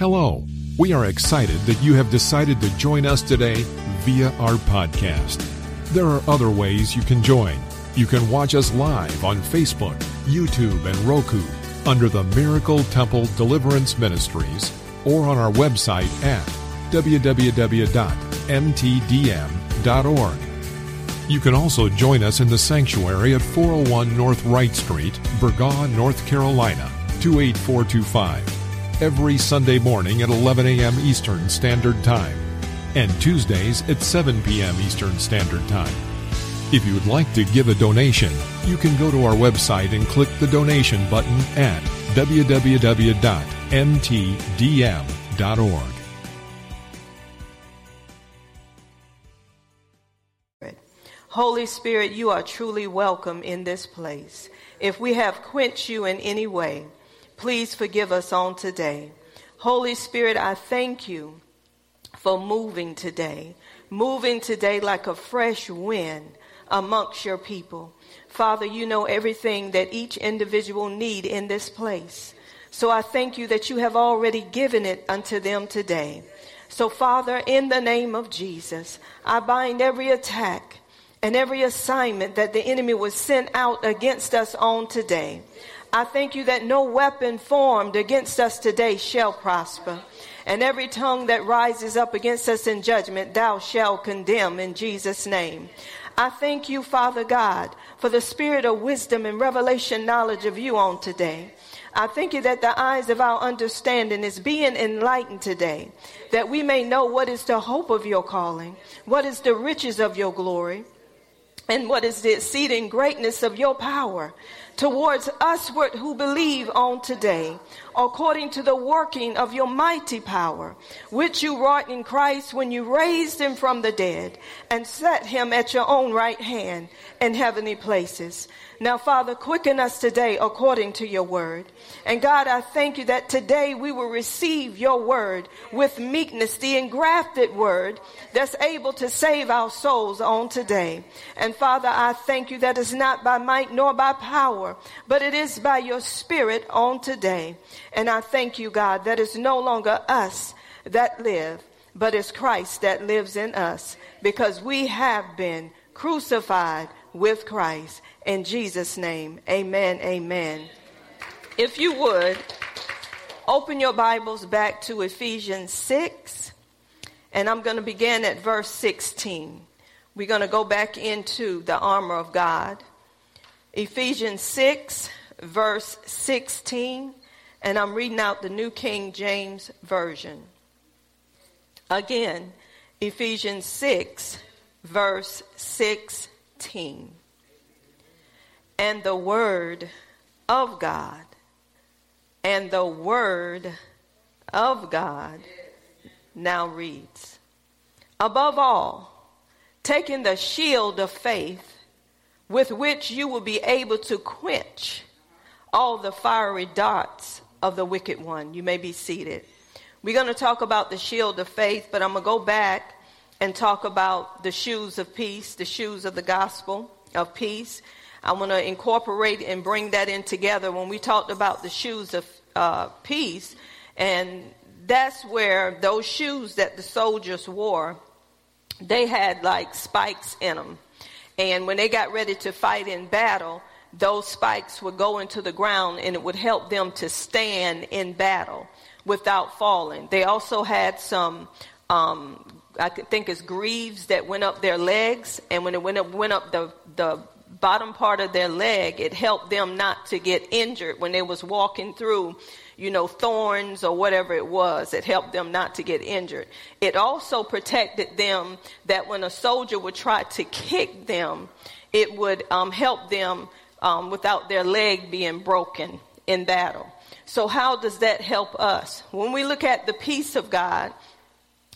Hello. We are excited that you have decided to join us today via our podcast. There are other ways you can join. You can watch us live on Facebook, YouTube, and Roku under the Miracle Temple Deliverance Ministries or on our website at www.mtdm.org. You can also join us in the sanctuary at 401 North Wright Street, Burgaw, North Carolina, 28425, every Sunday morning at 11 a.m. Eastern Standard Time, and Tuesdays at 7 p.m. Eastern Standard Time. If you would like to give a donation, you can go to our website and click the donation button at www.mtdm.org. Holy Spirit, you are truly welcome in this place. If we have quenched you in any way, please forgive us on today. Holy Spirit, I thank you for moving today, moving today like a fresh wind amongst your people. Father, you know everything that each individual need in this place. So I thank you that you have already given it unto them today. So Father, in the name of Jesus, I bind every attack and every assignment that the enemy was sent out against us on today. I thank you that no weapon formed against us today shall prosper. And every tongue that rises up against us in judgment, thou shalt condemn in Jesus' name. I thank you, Father God, for the spirit of wisdom and revelation knowledge of you on today. I thank you that the eyes of our understanding is being enlightened today, that we may know what is the hope of your calling, what is the riches of your glory, and what is the exceeding greatness of your power towards us who believe on today, according to the working of your mighty power, which you wrought in Christ when you raised him from the dead and set him at your own right hand in heavenly places. Now, Father, quicken us today according to your word. And God, I thank you that today we will receive your word with meekness, the engrafted word that's able to save our souls on today. And Father, I thank you that it's not by might nor by power, but it is by your spirit on today. And I thank you, God, that it's no longer us that live, but it's Christ that lives in us because we have been crucified with Christ. In Jesus' name, amen, amen. If you would, open your Bibles back to Ephesians 6, and I'm going to begin at verse 16. We're going to go back into the armor of God. Ephesians 6, verse 16, and I'm reading out the New King James Version. Again, Ephesians 6, verse 16 and the Word of God. And the Word of God now reads Above all, taking the shield of faith with which you will be able to quench all the fiery darts of the wicked one. You may be seated. We're going to talk about the shield of faith, but I'm going to go back and talk about the shoes of peace, the shoes of the gospel of peace. I want to incorporate and bring that in together when we talked about the shoes of uh, peace. And that's where those shoes that the soldiers wore, they had like spikes in them. And when they got ready to fight in battle, those spikes would go into the ground and it would help them to stand in battle without falling. They also had some, um, I think it's greaves that went up their legs, and when it went up, went up the the bottom part of their leg, it helped them not to get injured when they was walking through, you know, thorns or whatever it was. It helped them not to get injured. It also protected them that when a soldier would try to kick them, it would um, help them um, without their leg being broken in battle. So how does that help us? When we look at the peace of God,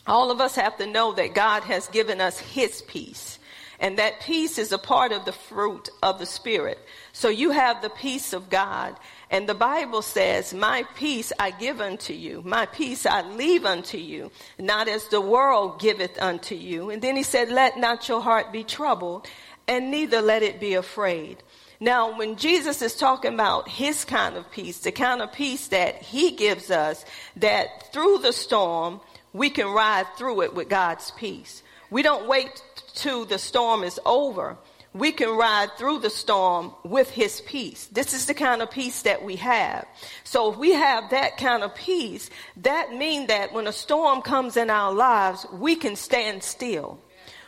all of us have to know that God has given us his peace. And that peace is a part of the fruit of the Spirit. So you have the peace of God. And the Bible says, My peace I give unto you. My peace I leave unto you. Not as the world giveth unto you. And then he said, Let not your heart be troubled, and neither let it be afraid. Now, when Jesus is talking about his kind of peace, the kind of peace that he gives us, that through the storm, we can ride through it with God's peace. We don't wait till the storm is over. We can ride through the storm with his peace. This is the kind of peace that we have. So if we have that kind of peace, that means that when a storm comes in our lives, we can stand still.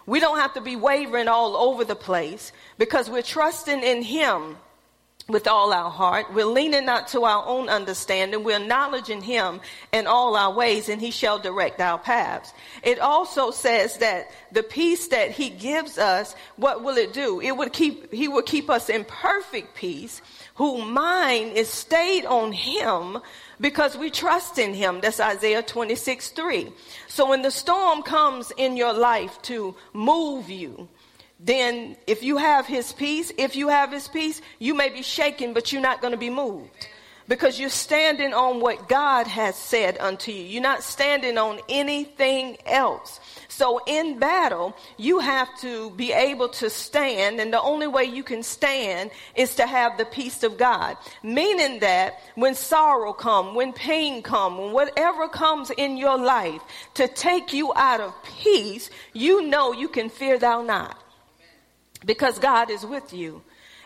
We don't have to be wavering all over the place because we're trusting in him with all our heart. We're leaning not to our own understanding. We're acknowledging him in all our ways and he shall direct our paths. It also says that the peace that he gives us, what will it do? It would keep, he will keep us in perfect peace, whose mind is stayed on him because we trust in him. That's Isaiah 26, 3. So when the storm comes in your life to move you, then if you have his peace, if you have his peace, you may be shaken, but you're not going to be moved because you're standing on what God has said unto you. You're not standing on anything else. So in battle, you have to be able to stand, and the only way you can stand is to have the peace of God. Meaning that when sorrow come, when pain come, when whatever comes in your life to take you out of peace, you know you can fear thou not because God is with you.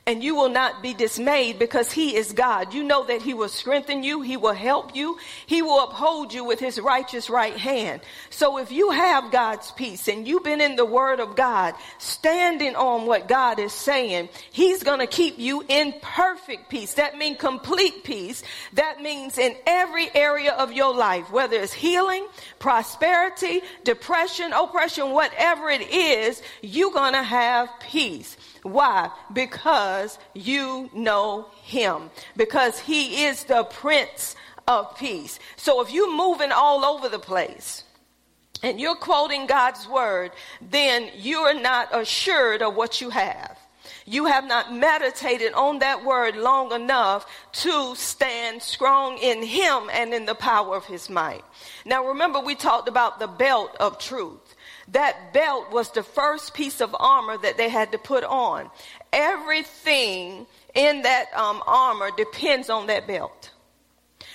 And you will not be dismayed because he is God. You know that he will strengthen you. He will help you. He will uphold you with his righteous right hand. So if you have God's peace and you've been in the word of God, standing on what God is saying, he's going to keep you in perfect peace. That means complete peace. That means in every area of your life, whether it's healing, prosperity, depression, oppression, whatever it is, you're going to have peace. Why? Because you know him. Because he is the Prince of Peace. So if you're moving all over the place, and you're quoting God's word, then you're not assured of what you have. You have not meditated on that word long enough to stand strong in Him and in the power of His might. Now, remember, we talked about the belt of truth. That belt was the first piece of armor that they had to put on. Everything in that um, armor depends on that belt.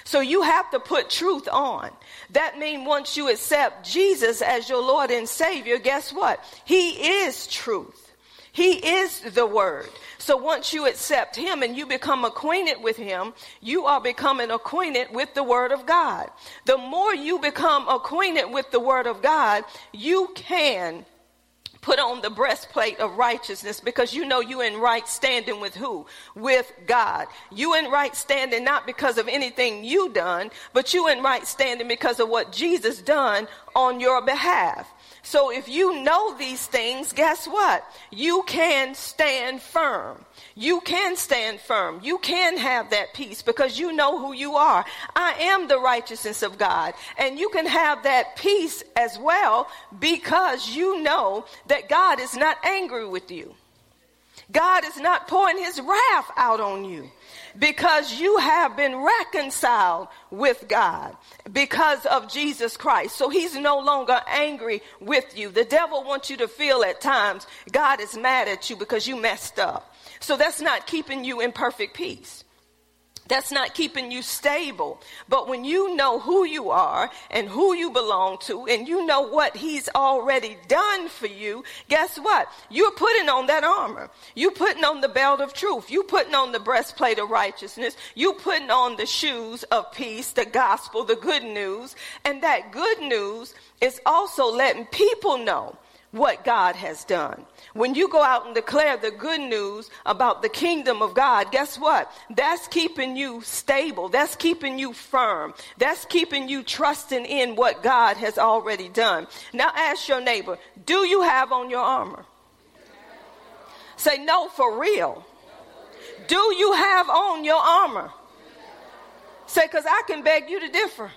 So you have to put truth on. That means once you accept Jesus as your Lord and Savior, guess what? He is truth. He is the Word. So once you accept Him and you become acquainted with Him, you are becoming acquainted with the Word of God. The more you become acquainted with the Word of God, you can put on the breastplate of righteousness because you know you in right standing with who? With God. You in right standing not because of anything you done, but you in right standing because of what Jesus done on your behalf. So if you know these things, guess what? You can stand firm. You can stand firm. You can have that peace because you know who you are. I am the righteousness of God. And you can have that peace as well because you know that God is not angry with you. God is not pouring his wrath out on you because you have been reconciled with God because of Jesus Christ. So he's no longer angry with you. The devil wants you to feel at times God is mad at you because you messed up. So that's not keeping you in perfect peace. That's not keeping you stable. But when you know who you are and who you belong to and you know what he's already done for you, guess what? You're putting on that armor. You're putting on the belt of truth. You're putting on the breastplate of righteousness. You're putting on the shoes of peace, the gospel, the good news. And that good news is also letting people know what God has done. When you go out and declare the good news about the kingdom of God, guess what? That's keeping you stable. That's keeping you firm. That's keeping you trusting in what God has already done. Now ask your neighbor, do you have on your armor? Say no for real. Do you have on your armor? Say, because I can beg you to differ.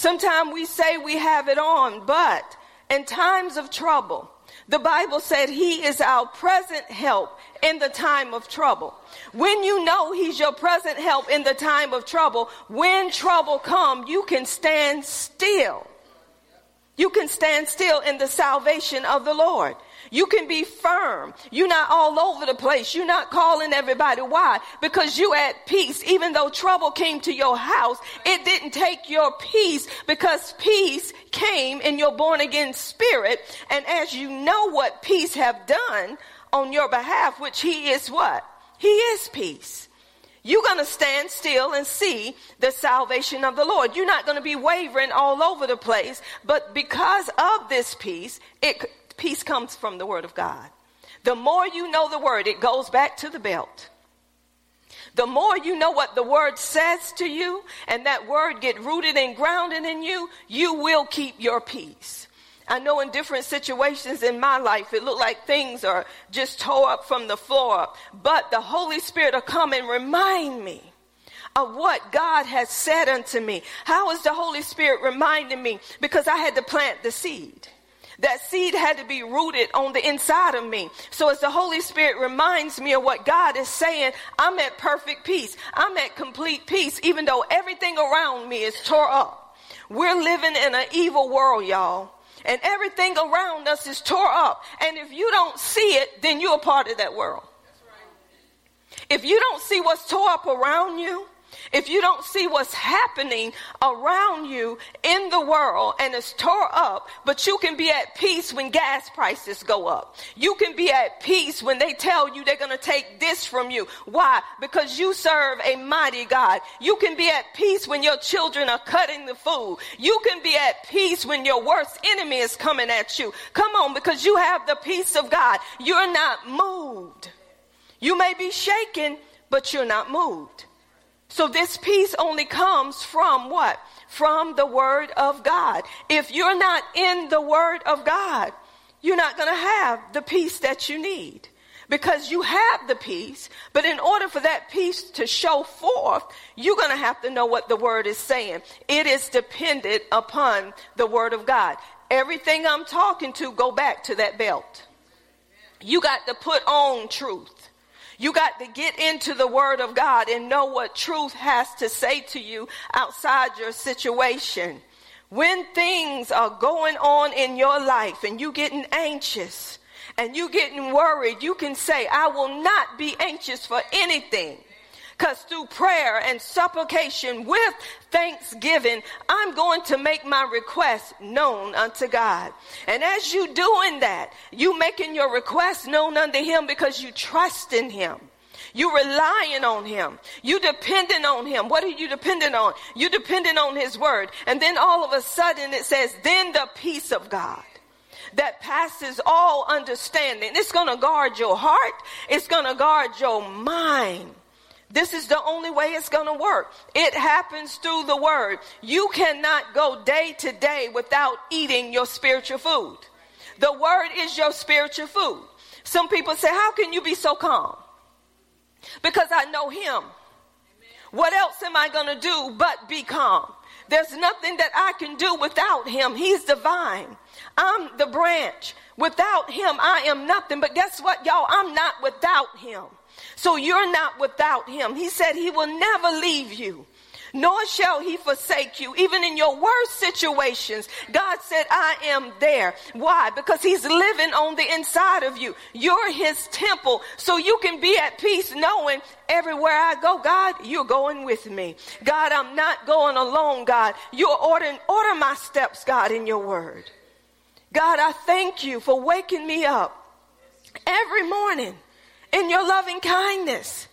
Sometimes we say we have it on, but in times of trouble, the Bible said he is our present help in the time of trouble. When you know he's your present help in the time of trouble, when trouble come, you can stand still. You can stand still in the salvation of the Lord. You can be firm. You're not all over the place. You're not calling everybody. Why? Because you at peace. Even though trouble came to your house, it didn't take your peace because peace came in your born again spirit. And as you know what peace have done on your behalf, which he is what? He is peace. You're going to stand still and see the salvation of the Lord. You're not going to be wavering all over the place, but because of this peace, it, peace comes from the Word of God. The more you know the Word, it goes back to the belt. The more you know what the Word says to you, and that Word get rooted and grounded in you, you will keep your peace. I know in different situations in my life, it looked like things are just tore up from the floor up. But the Holy Spirit will come and remind me of what God has said unto me. How is the Holy Spirit reminding me? Because I had to plant the seed. That seed had to be rooted on the inside of me. So as the Holy Spirit reminds me of what God is saying, I'm at perfect peace. I'm at complete peace, even though everything around me is tore up. We're living in an evil world, y'all and everything around us is tore up. And if you don't see it, then you're a part of that world. If you don't see what's tore up around you, if you don't see what's happening around you in the world and it's tore up, but you can be at peace when gas prices go up. You can be at peace when they tell you they're going to take this from you. Why? Because you serve a mighty God. You can be at peace when your children are cutting the food. You can be at peace when your worst enemy is coming at you. Come on, because you have the peace of God. You're not moved. You may be shaken, but you're not moved. So this peace only comes from what? From the word of God. If you're not in the word of God, you're not going to have the peace that you need because you have the peace. But in order for that peace to show forth, you're going to have to know what the word is saying. It is dependent upon the word of God. Everything I'm talking to, go back to that belt. You got to put on truth. You got to get into the word of God and know what truth has to say to you outside your situation. When things are going on in your life and you getting anxious and you getting worried, you can say, I will not be anxious for anything because through prayer and supplication with thanksgiving, I'm going to make my request known unto God. And as you doing that, you making your request known unto him because you trust in him. You relying on him. You depending on him. What are you dependent on? You depending on his word. And then all of a sudden it says, then the peace of God that passes all understanding. It's going to guard your heart. It's going to guard your mind. This is the only way it's going to work. It happens through the word. You cannot go day to day without eating your spiritual food. The word is your spiritual food. Some people say, How can you be so calm? Because I know him. What else am I going to do but be calm? There's nothing that I can do without him. He's divine. I'm the branch. Without him, I am nothing. But guess what, y'all? I'm not without him. So you're not without him. He said he will never leave you nor shall he forsake you. Even in your worst situations, God said, I am there. Why? Because he's living on the inside of you. You're his temple. So you can be at peace knowing everywhere I go, God, you're going with me. God, I'm not going alone, God. You're ordering, order my steps, God, in your word. God, I thank you for waking me up every morning in your loving kindness.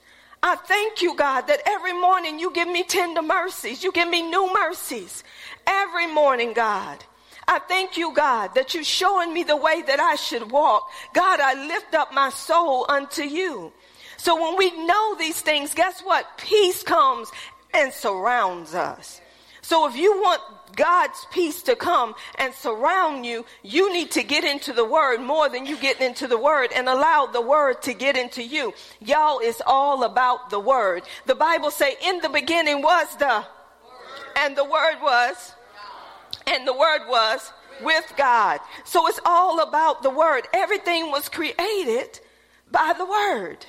I thank you, God, that every morning you give me tender mercies. You give me new mercies every morning, God. I thank you, God, that you're showing me the way that I should walk. God, I lift up my soul unto you. So when we know these things, guess what? Peace comes and surrounds us. So if you want God's peace to come and surround you, you need to get into the word more than you get into the word and allow the word to get into you. Y'all, it's all about the word. The Bible say in the beginning was the, and the word was, and the word was with God. So it's all about the word. Everything was created by the word.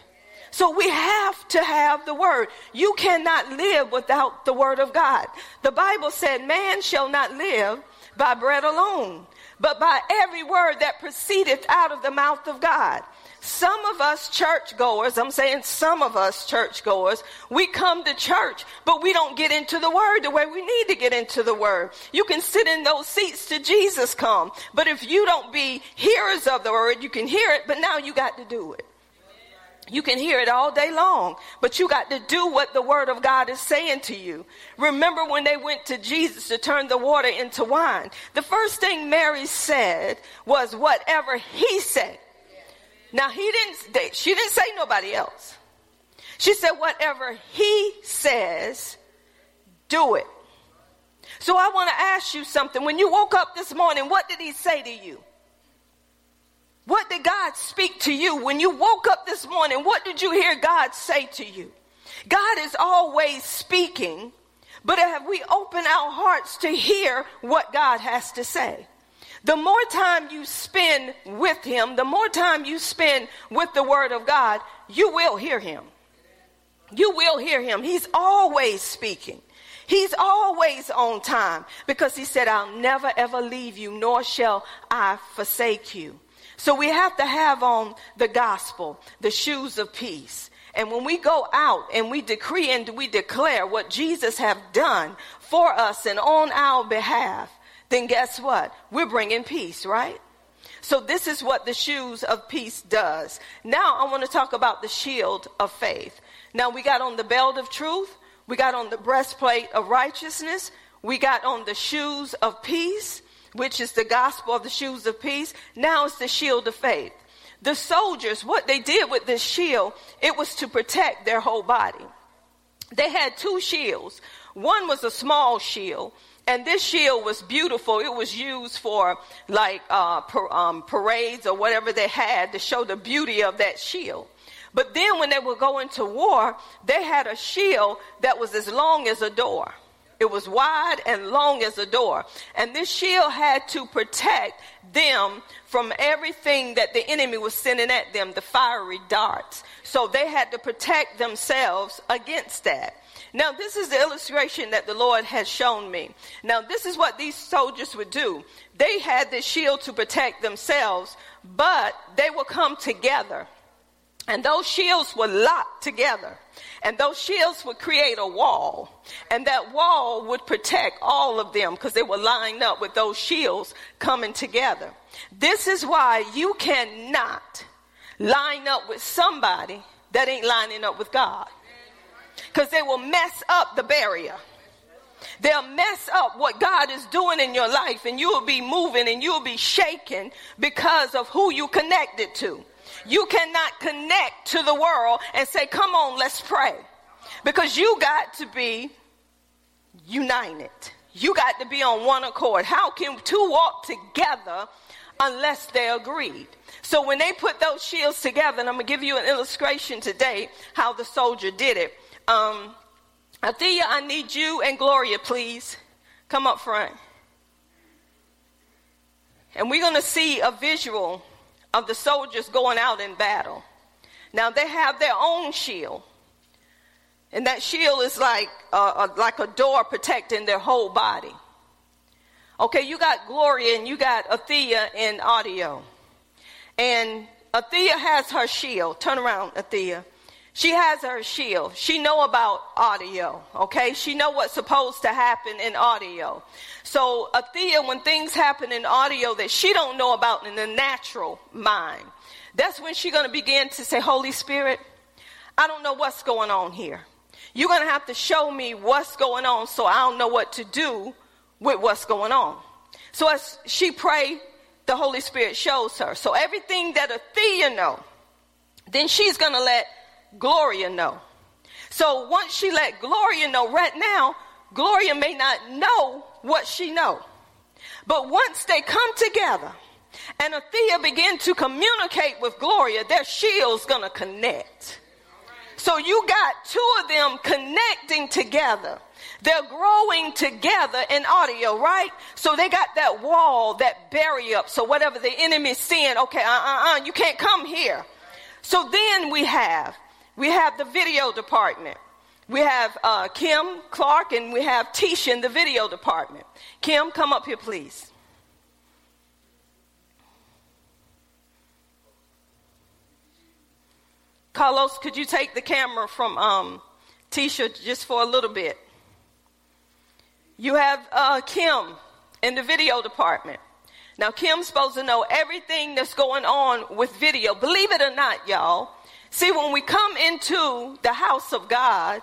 So we have to have the word. You cannot live without the word of God. The Bible said, man shall not live by bread alone, but by every word that proceedeth out of the mouth of God. Some of us churchgoers, I'm saying some of us churchgoers, we come to church, but we don't get into the word the way we need to get into the word. You can sit in those seats to Jesus come, but if you don't be hearers of the word, you can hear it, but now you got to do it. You can hear it all day long, but you got to do what the word of God is saying to you. Remember when they went to Jesus to turn the water into wine? The first thing Mary said was whatever he said. Now he didn't, she didn't say nobody else. She said whatever he says, do it. So I want to ask you something. When you woke up this morning, what did he say to you? What did God speak to you when you woke up this morning? What did you hear God say to you? God is always speaking, but have we opened our hearts to hear what God has to say? The more time you spend with Him, the more time you spend with the Word of God, you will hear Him. You will hear Him. He's always speaking. He's always on time because He said, I'll never ever leave you, nor shall I forsake you. So we have to have on the gospel, the shoes of peace. And when we go out and we decree and we declare what Jesus have done for us and on our behalf, then guess what? We're bringing peace, right? So this is what the shoes of peace does. Now I want to talk about the shield of faith. Now we got on the belt of truth. We got on the breastplate of righteousness. We got on the shoes of peace which is the gospel of the shoes of peace. Now it's the shield of faith. The soldiers, what they did with this shield, it was to protect their whole body. They had two shields. One was a small shield, and this shield was beautiful. It was used for like uh, per, um, parades or whatever they had to show the beauty of that shield. But then when they were going to war, they had a shield that was as long as a door. It was wide and long as a door. And this shield had to protect them from everything that the enemy was sending at them, the fiery darts. So they had to protect themselves against that. Now, this is the illustration that the Lord has shown me. Now, this is what these soldiers would do. They had this shield to protect themselves, but they will come together. And those shields were locked together. And those shields would create a wall. And that wall would protect all of them because they were lined up with those shields coming together. This is why you cannot line up with somebody that ain't lining up with God. Because they will mess up the barrier. They'll mess up what God is doing in your life, and you'll be moving and you'll be shaken because of who you connected to. You cannot connect to the world and say, Come on, let's pray. Because you got to be united. You got to be on one accord. How can two walk together unless they agreed? So when they put those shields together, and I'm going to give you an illustration today how the soldier did it. Um, Althea, I need you and Gloria, please. Come up front. And we're going to see a visual of the soldiers going out in battle. Now they have their own shield. And that shield is like a, a, like a door protecting their whole body. Okay, you got Gloria and you got Athea in audio. And Athea has her shield. Turn around, Athea. She has her shield. She know about audio, okay? She know what's supposed to happen in audio. So Athea, when things happen in audio that she don't know about in the natural mind, that's when she's to begin to say, Holy Spirit, I don't know what's going on here. You're to have to show me what's going on so I don't know what to do with what's going on. So as she pray, the Holy Spirit shows her. So everything that Athea know, then she's to let Gloria know. So once she let Gloria know right now, Gloria may not know what she know. But once they come together and Athea begin to communicate with Gloria, their shield's gonna connect. So you got two of them connecting together. They're growing together in audio, right? So they got that wall, that barrier up. So whatever the enemy's seeing, okay, uh, uh, uh, you can't come here. So then we have we have the video department. We have uh, Kim Clark and we have Tisha in the video department. Kim, come up here, please. Carlos, could you take the camera from um, Tisha just for a little bit? You have uh, Kim in the video department. Now, Kim's supposed to know everything that's going on with video. Believe it or not, y'all. See, when we come into the house of God,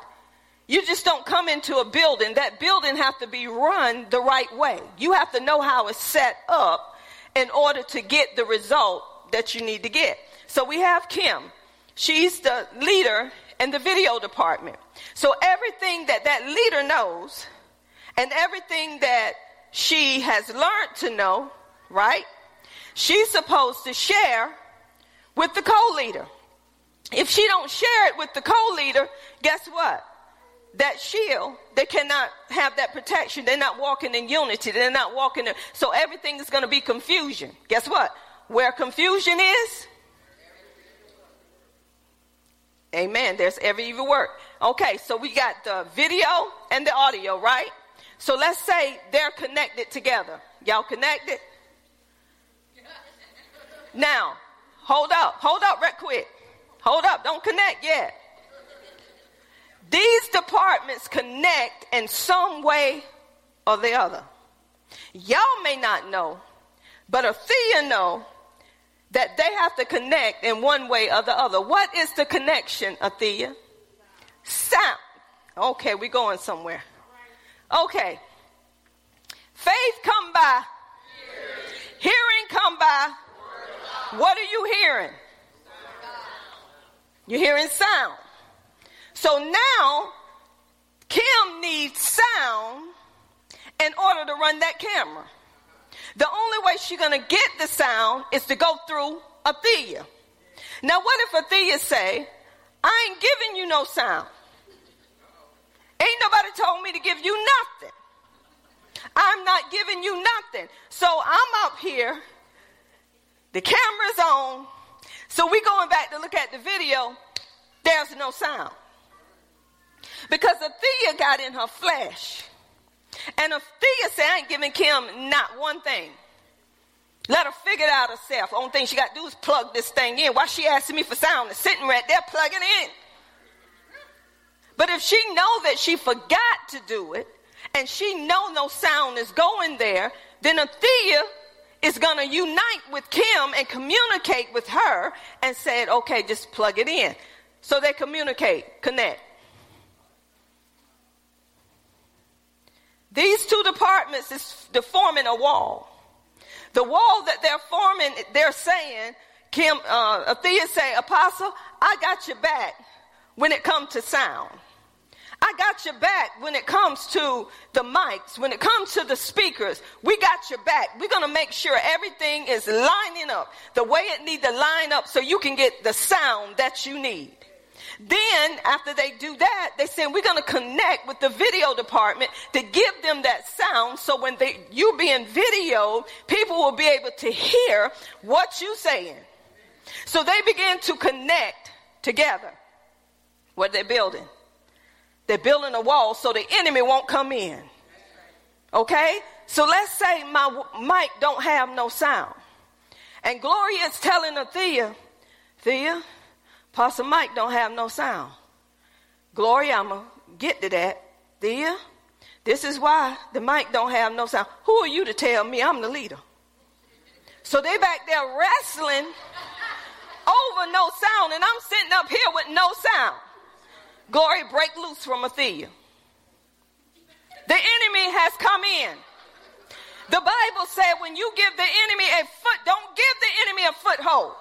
you just don't come into a building. That building have to be run the right way. You have to know how it's set up in order to get the result that you need to get. So we have Kim. She's the leader in the video department. So everything that that leader knows and everything that she has learned to know, right? She's supposed to share with the co-leader. If she don't share it with the co-leader, guess what? That shield, they cannot have that protection. They're not walking in unity. They're not walking in, so everything is going to be confusion. Guess what? Where confusion is, Amen. There's every evil work. Okay, so we got the video and the audio, right? So let's say they're connected together. Y'all connected? Now, hold up, hold up, right quick. Hold up, don't connect yet. These departments connect in some way or the other. Y'all may not know, but Athea know that they have to connect in one way or the other. What is the connection, Athea? Sound. Okay, we're going somewhere. Okay. Faith come by. Hearing come by. What are you hearing? You're hearing sound. So now, Kim needs sound in order to run that camera. The only way she's going to get the sound is to go through Athea. Now, what if Athea say, I ain't giving you no sound. Ain't nobody told me to give you nothing. I'm not giving you nothing. So I'm up here. The camera's on. So we going back to look at the video. There's no sound. Because Athea got in her flesh. And Athea said, I ain't giving Kim not one thing. Let her figure it out herself. Only thing she got to do is plug this thing in. Why she asking me for sound? It's sitting right there, plugging in. But if she know that she forgot to do it, and she know no sound is going there, then Athea is going to unite with Kim and communicate with her and said, okay, just plug it in. So they communicate, connect. These two departments is forming a wall. The wall that they're forming, they're saying, Kim, uh, Athea say, Apostle, I got your back when it comes to sound. I got your back when it comes to the mics, when it comes to the speakers. We got your back. We're going to make sure everything is lining up the way it needs to line up so you can get the sound that you need. Then, after they do that, they say, we're going to connect with the video department to give them that sound so when they, you being video, people will be able to hear what you're saying. So they begin to connect together. What they're building. They're building a wall so the enemy won't come in. Okay? So let's say my mic don't have no sound. And Gloria is telling Thea, Thea, Pastor mic don't have no sound. Gloria, I'm going to get to that. Thea, this is why the mic don't have no sound. Who are you to tell me I'm the leader? So they back there wrestling over no sound, and I'm sitting up here with no sound. Glory break loose from Athea. The enemy has come in. The Bible said when you give the enemy a foot, don't give the enemy a foothold.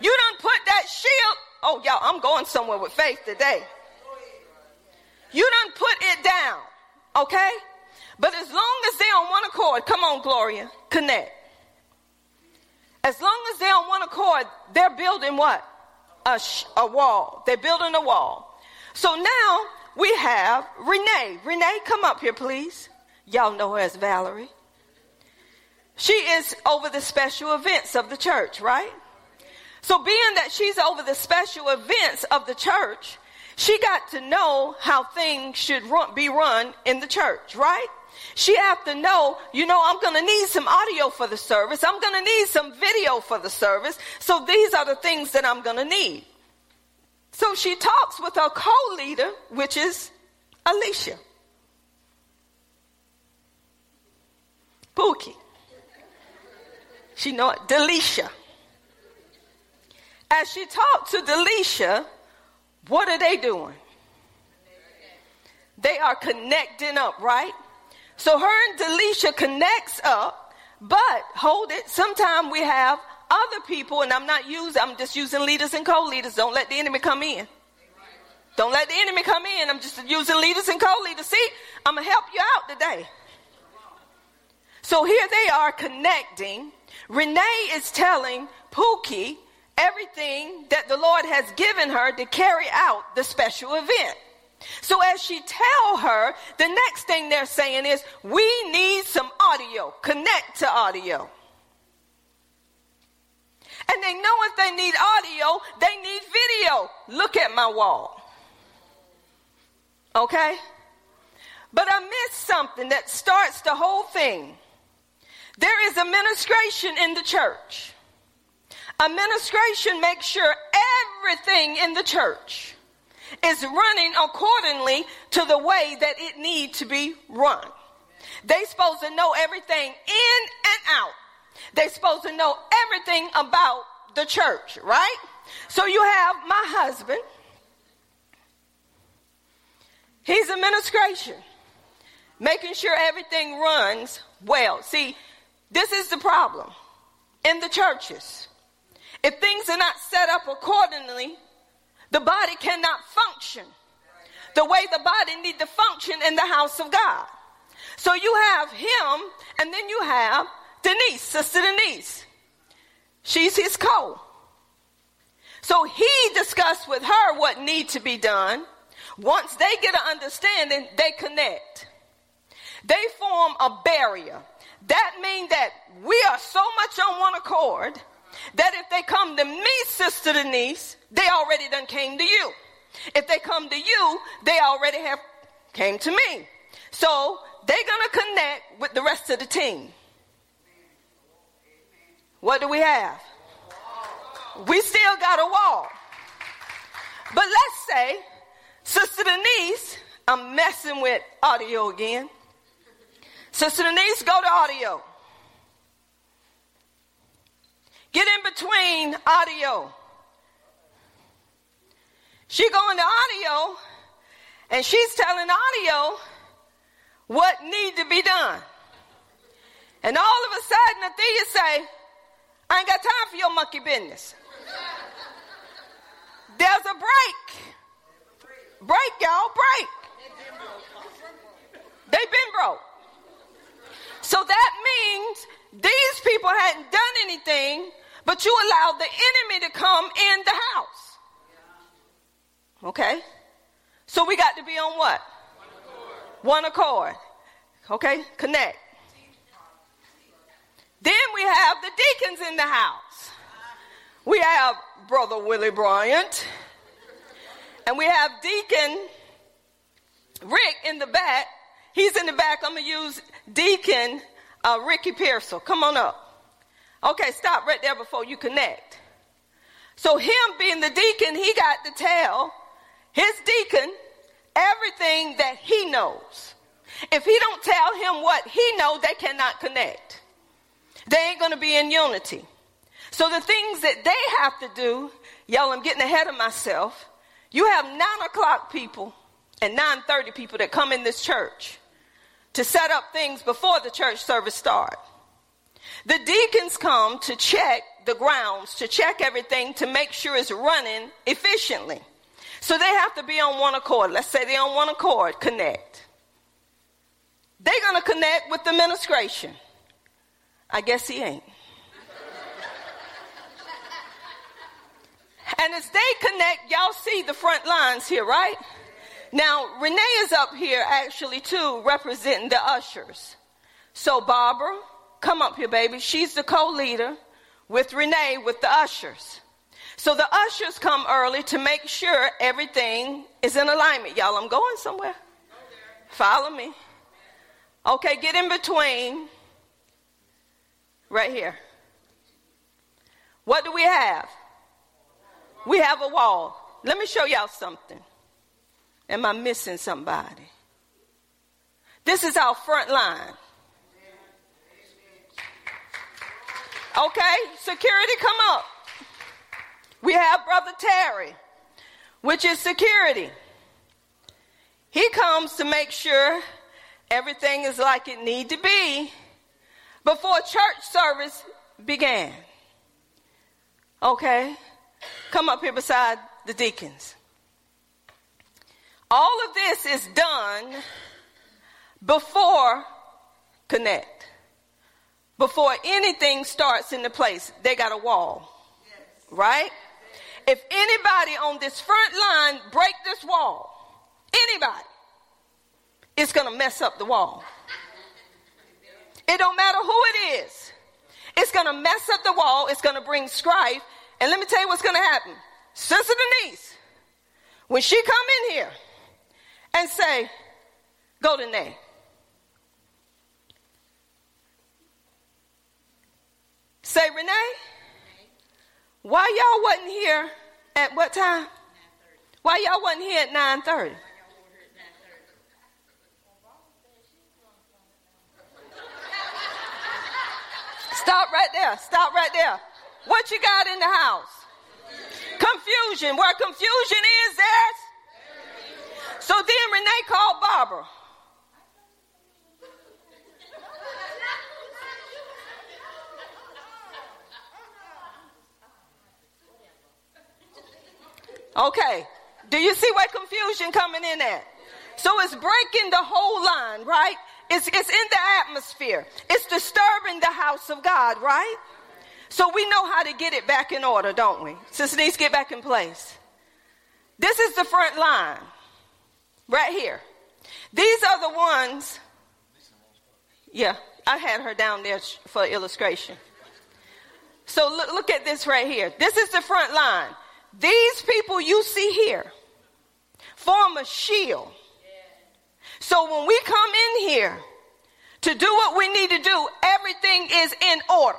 You don't put that shield. Oh, y'all, I'm going somewhere with faith today. You don't put it down. Okay? But as long as they're on one accord, come on, Gloria, connect. As long as they're on one accord, they're building what? A, sh- a wall. They're building a wall. So now we have Renee. Renee, come up here, please. Y'all know her as Valerie. She is over the special events of the church, right? So being that she's over the special events of the church, she got to know how things should run, be run in the church, right? She have to know, you know, I'm going to need some audio for the service. I'm going to need some video for the service. So these are the things that I'm going to need. So she talks with her co-leader, which is Alicia. Pookie. She know it. As she talked to Delisha, what are they doing? They are connecting up, right? So her and Delisha connects up, but hold it. Sometimes we have other people, and I'm not using, I'm just using leaders and co-leaders. Don't let the enemy come in. Don't let the enemy come in. I'm just using leaders and co-leaders. See, I'm gonna help you out today. So here they are connecting. Renee is telling Pookie everything that the Lord has given her to carry out the special event. So as she tell her, the next thing they're saying is, we need some audio. Connect to audio. And they know if they need audio, they need video. Look at my wall. Okay? But I missed something that starts the whole thing. There is administration in the church. Administration makes sure everything in the church is running accordingly to the way that it need to be run. They supposed to know everything in and out. They supposed to know everything about the church, right? So you have my husband. He's administration, making sure everything runs well. See, this is the problem in the churches. If things are not set up accordingly, the body cannot function the way the body need to function in the house of God. So you have him, and then you have Denise, Sister Denise. She's his co. So he discussed with her what need to be done. Once they get an understanding, they connect. They form a barrier. That means that we are so much on one accord that if they come to me, Sister Denise, they already done came to you. If they come to you, they already have came to me. So they're gonna connect with the rest of the team. What do we have? We still got a wall. But let's say, Sister Denise, I'm messing with audio again. Sister Denise, go to audio. Get in between audio. She going to audio and she's telling audio what need to be done. And all of a sudden, Athea say, I ain't got time for your monkey business. There's a break. Break, y'all, break. They've been broke. So that means these people hadn't done anything but you allowed the enemy to come in the house. Okay? So we got to be on what? One accord. One accord. Okay? Connect. Then we have the deacons in the house. We have Brother Willie Bryant. And we have Deacon Rick in the back. He's in the back. I'm going to use Deacon uh, Ricky Pearsall. Come on up. Okay, stop right there before you connect. So him being the deacon, he got to tell his deacon everything that he knows. If he don't tell him what he knows, they cannot connect. They ain't going to be in unity. So the things that they have to do, y'all, I'm getting ahead of myself. You have nine o'clock people and 9.30 people that come in this church to set up things before the church service start. The deacons come to check the grounds, to check everything, to make sure it's running efficiently. So they have to be on one accord. Let's say they're on one accord, connect. They're going to connect with the administration. I guess he ain't. and as they connect, y'all see the front lines here, right? Now, Renee is up here actually too, representing the ushers. So, Barbara, Come up here, baby. She's the co leader with Renee with the ushers. So the ushers come early to make sure everything is in alignment. Y'all, I'm going somewhere. Follow me. Okay, get in between. Right here. What do we have? We have a wall. Let me show y'all something. Am I missing somebody? This is our front line. Okay, security, come up. We have Brother Terry, which is security. He comes to make sure everything is like it need to be before church service began. Okay? Come up here beside the deacons. All of this is done before connect. Before anything starts in the place, they got a wall. Right? If anybody on this front line break this wall, anybody, it's going to mess up the wall. It don't matter who it is. It's going to mess up the wall. It's going to bring strife. And let me tell you what's going to happen. Sister Denise, when she come in here and say, go to Nay. Say, Renee, why y'all wasn't here at what time? Why y'all wasn't here at 9.30? Stop right there. Stop right there. What you got in the house? Confusion. Where confusion is, there's. So then Renee called Barbara. Okay. Do you see where confusion coming in at? So it's breaking the whole line, right? It's, it's in the atmosphere. It's disturbing the house of God, right? So we know how to get it back in order, don't we? Sister to get back in place. This is the front line, right here. These are the ones. Yeah, I had her down there for illustration. So look, look at this right here. This is the front line. These people you see here form a shield so when we come in here to do what we need to do, everything is in order.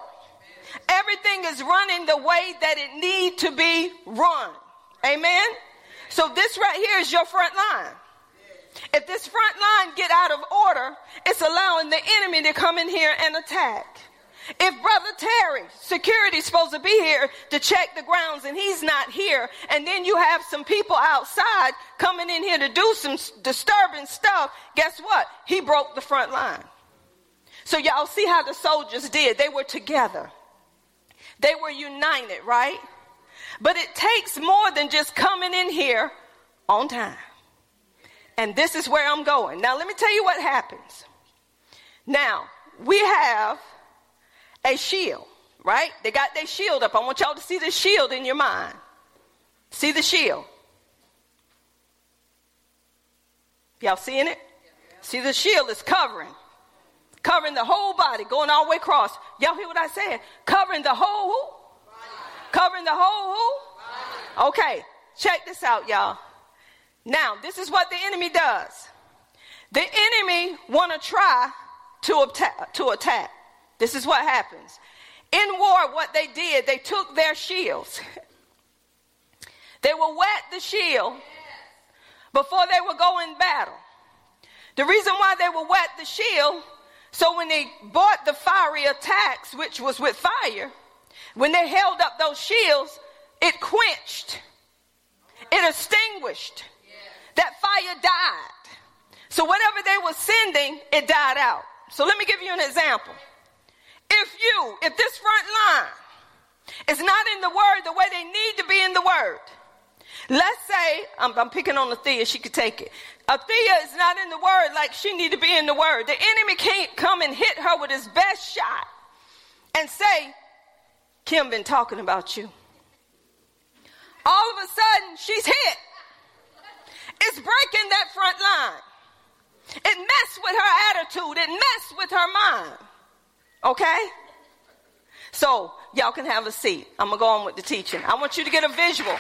Everything is running the way that it need to be run. Amen. So this right here is your front line. If this front line get out of order, it's allowing the enemy to come in here and attack. If Brother Terry, security's supposed to be here to check the grounds and he's not here, and then you have some people outside coming in here to do some disturbing stuff, guess what? He broke the front line. So y'all see how the soldiers did. They were together. They were united, right? But it takes more than just coming in here on time. And this is where I'm going. Now let me tell you what happens. Now, we have a shield, right? They got their shield up. I want y'all to see the shield in your mind. See the shield. Y'all seeing it? See the shield is covering. Covering the whole body, going all the way across. Y'all hear what I said? Covering the whole who? Covering the whole who? Okay, check this out, y'all. Now, this is what the enemy does. The enemy want to try to to attack. This is what happens. In war, what they did, they took their shields. They will wet the shield before they would go in battle. The reason why they will wet the shield, so when they bought the fiery attacks, which was with fire, when they held up those shields, it quenched, it extinguished. That fire died. So whatever they were sending, it died out. So let me give you an example. If you, if this front line is not in the word the way they need to be in the word, let's say, I'm, I'm picking on Athea, she could take it. Athea is not in the word like she need to be in the word. The enemy can't come and hit her with his best shot and say, Kim been talking about you. All of a sudden, she's hit. It's breaking that front line. It messed with her attitude. It messed with her mind. Okay? So, y'all can have a seat. I'm going to go on with the teaching. I want you to get a visual.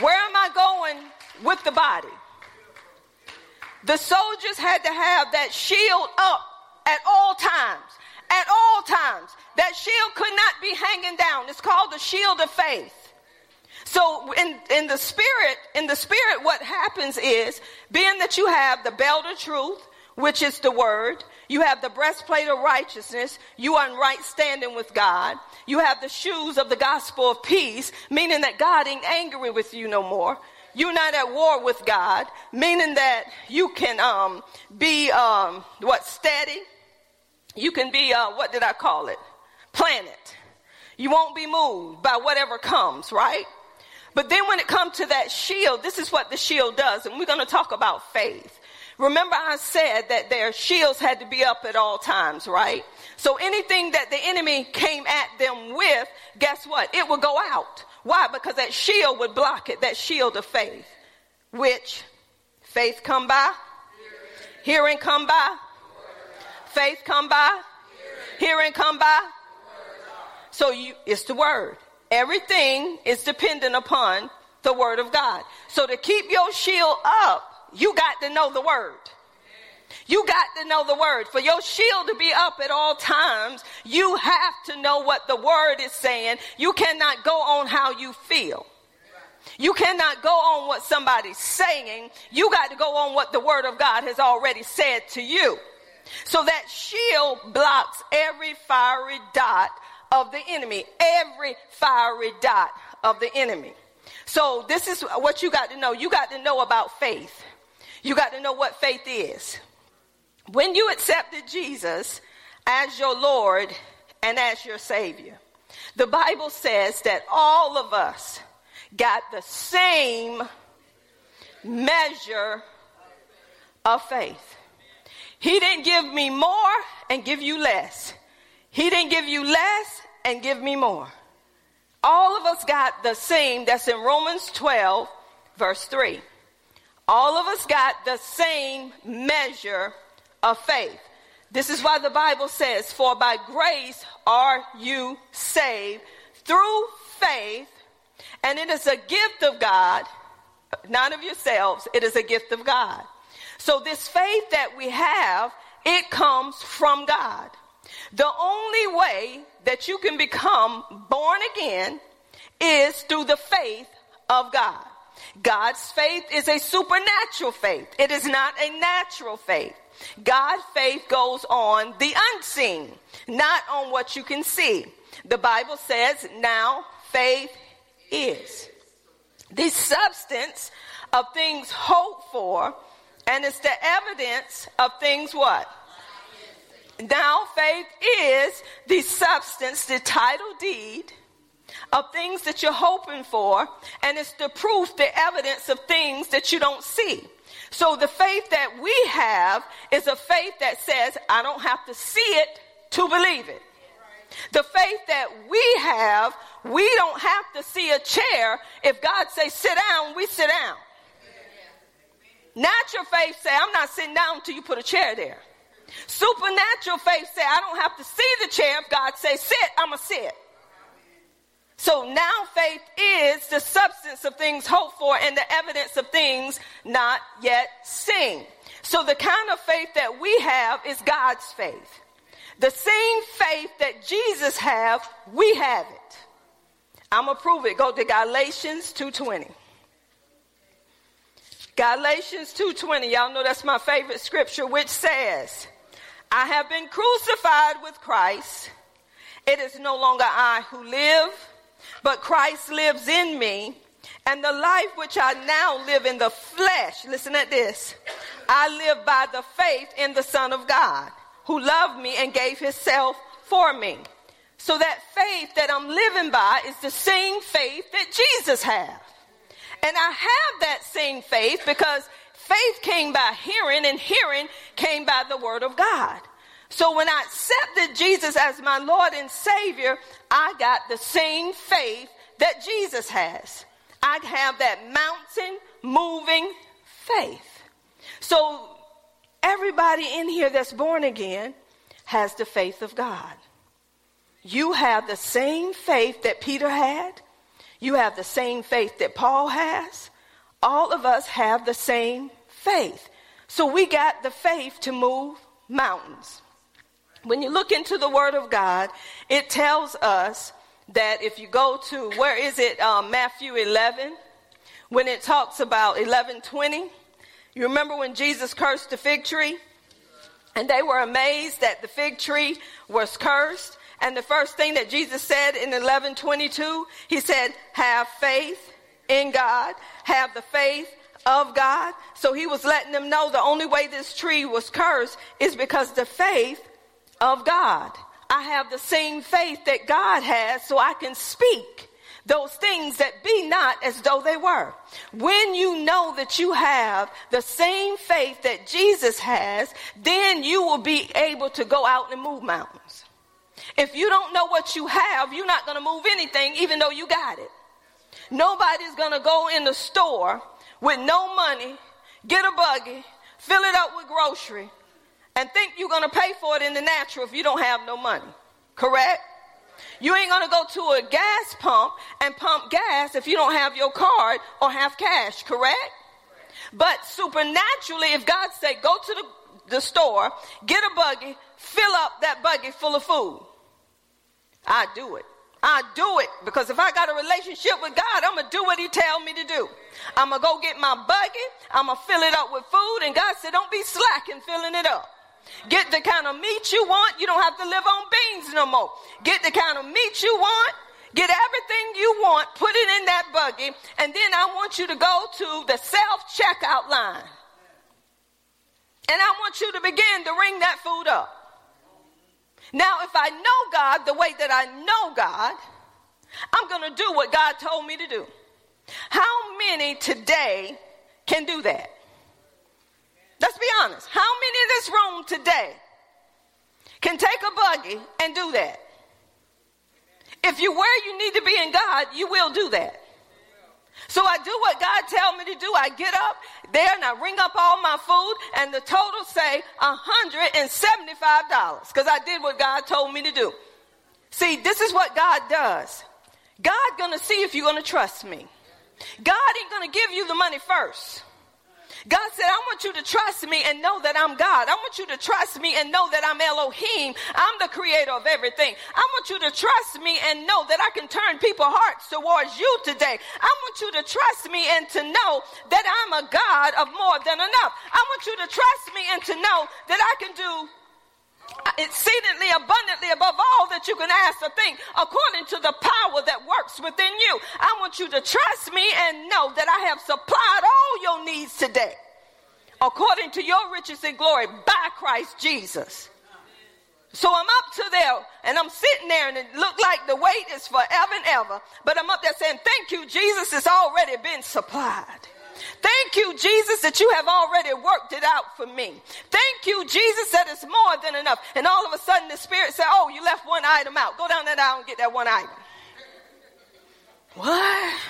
Where am I going with the body? The soldiers had to have that shield up at all times. At all times. That shield could not be hanging down. It's called the shield of faith. So in, in the spirit, in the spirit, what happens is, being that you have the belt of truth, which is the word, you have the breastplate of righteousness, you are in right standing with God, you have the shoes of the gospel of peace, meaning that God ain't angry with you no more. You're not at war with God, meaning that you can um, be um, what steady. You can be uh, what did I call it? Planet. You won't be moved by whatever comes, right? But then when it comes to that shield, this is what the shield does, and we're going to talk about faith. Remember, I said that their shields had to be up at all times, right? So anything that the enemy came at them with, guess what? It would go out. Why? Because that shield would block it, that shield of faith, which faith come by, hearing come by, faith come by, hearing come by. So you, it's the word. Everything is dependent upon the word of God. So to keep your shield up, you got to know the word. You got to know the word. For your shield to be up at all times, you have to know what the word is saying. You cannot go on how you feel. You cannot go on what somebody's saying. You got to go on what the word of God has already said to you. So that shield blocks every fiery dot of the enemy, every fiery dot of the enemy. So this is what you got to know. You got to know about faith. You got to know what faith is. When you accepted Jesus as your Lord and as your Savior, the Bible says that all of us got the same measure of faith. He didn't give me more and give you less. He didn't give you less and give me more. All of us got the same, that's in Romans 12, verse 3. All of us got the same measure of faith. This is why the Bible says, For by grace are you saved through faith, and it is a gift of God, not of yourselves, it is a gift of God. So this faith that we have, it comes from God. The only way that you can become born again is through the faith of God. God's faith is a supernatural faith. It is not a natural faith. God's faith goes on the unseen, not on what you can see. The Bible says now faith is the substance of things hoped for, and it's the evidence of things what? Now faith is the substance, the title deed of things that you're hoping for, and it's the proof, the evidence of things that you don't see. So the faith that we have is a faith that says, I don't have to see it to believe it. The faith that we have, we don't have to see a chair. If God says sit down, we sit down. Natural faith say, I'm not sitting down until you put a chair there. Supernatural faith say, I don't have to see the chair. If God says sit, I'm going to sit. So now faith is the substance of things hoped for and the evidence of things not yet seen. So the kind of faith that we have is God's faith. The same faith that Jesus have, we have it. I'm gonna prove it. Go to Galatians 2:20. Galatians 2:20. Y'all know that's my favorite scripture which says, "I have been crucified with Christ. It is no longer I who live, but Christ lives in me. And the life which I now live in the flesh, listen at this, I live by the faith in the Son of God, who loved me and gave himself for me. So that faith that I'm living by is the same faith that Jesus had. And I have that same faith because faith came by hearing and hearing came by the word of God. So when I accepted Jesus as my Lord and Savior, I got the same faith that Jesus has. I have that mountain moving faith. So everybody in here that's born again has the faith of God. you have the same faith that Peter had. You have the same faith that Paul has. All of us have the same faith. So we got the faith to move mountains. When you look into the Word of God, it tells us that if you go to, where is it, um, Matthew 11, when it talks about 1120, you remember when Jesus cursed the fig tree? And they were amazed that the fig tree was cursed. And the first thing that Jesus said in 1122, he said, have faith in God, have the faith of God. So he was letting them know the only way this tree was cursed is because the faith of God. I have the same faith that God has so I can speak those things that be not as though they were. When you know that you have the same faith that Jesus has, then you will be able to go out and move mountains. If you don't know what you have, you're not going to move anything even though you got it. Nobody's going to go in the store with no money, get a buggy, fill it up with grocery, and think you're going to pay for it in the natural if you don't have no money. Correct? You ain't gonna go to a gas pump and pump gas if you don't have your card or have cash, correct? But supernaturally, if God say, go to the, the store, get a buggy, fill up that buggy full of food, I do it. I do it because if I got a relationship with God, I'm gonna do what He tell me to do. I'm gonna go get my buggy. I'm gonna fill it up with food, and God said, "Don't be slack in filling it up." Get the kind of meat you want. You don't have to live on beans no more. Get the kind of meat you want. Get everything you want, put it in that buggy, and then I want you to go to the self checkout line. And I want you to begin to ring that food up. Now, if I know God the way that I know God, I'm going to do what God told me to do. How many today can do that? Let's be honest. How many in this room today can take a buggy and do that? If you're where you need to be in God, you will do that. So I do what God tell me to do. I get up there and I ring up all my food and the total say $175 because I did what God told me to do. See, this is what God does. God gonna see if you're gonna trust me. God ain't gonna give you the money first. God said, I want you to trust me and know that I'm God. I want you to trust me and know that I'm Elohim. I'm the creator of everything. I want you to trust me and know that I can turn people's hearts towards you today. I want you to trust me and to know that I'm a God of more than enough. I want you to trust me and to know that I can do Uh, exceedingly abundantly above all that you can ask or think according to the power that works within you. I want you to trust me and know that I have supplied all your needs today according to your riches and glory by Christ Jesus. So I'm up to there and I'm sitting there and it looked like the wait is forever and ever. But I'm up there saying, thank you, Jesus has already been supplied. Thank you, Jesus, that you have already worked it out for me. Thank you, Jesus, that it's more than enough. And all of a sudden the Spirit said, Oh, you left one item out. Go down that aisle and get that one item. What?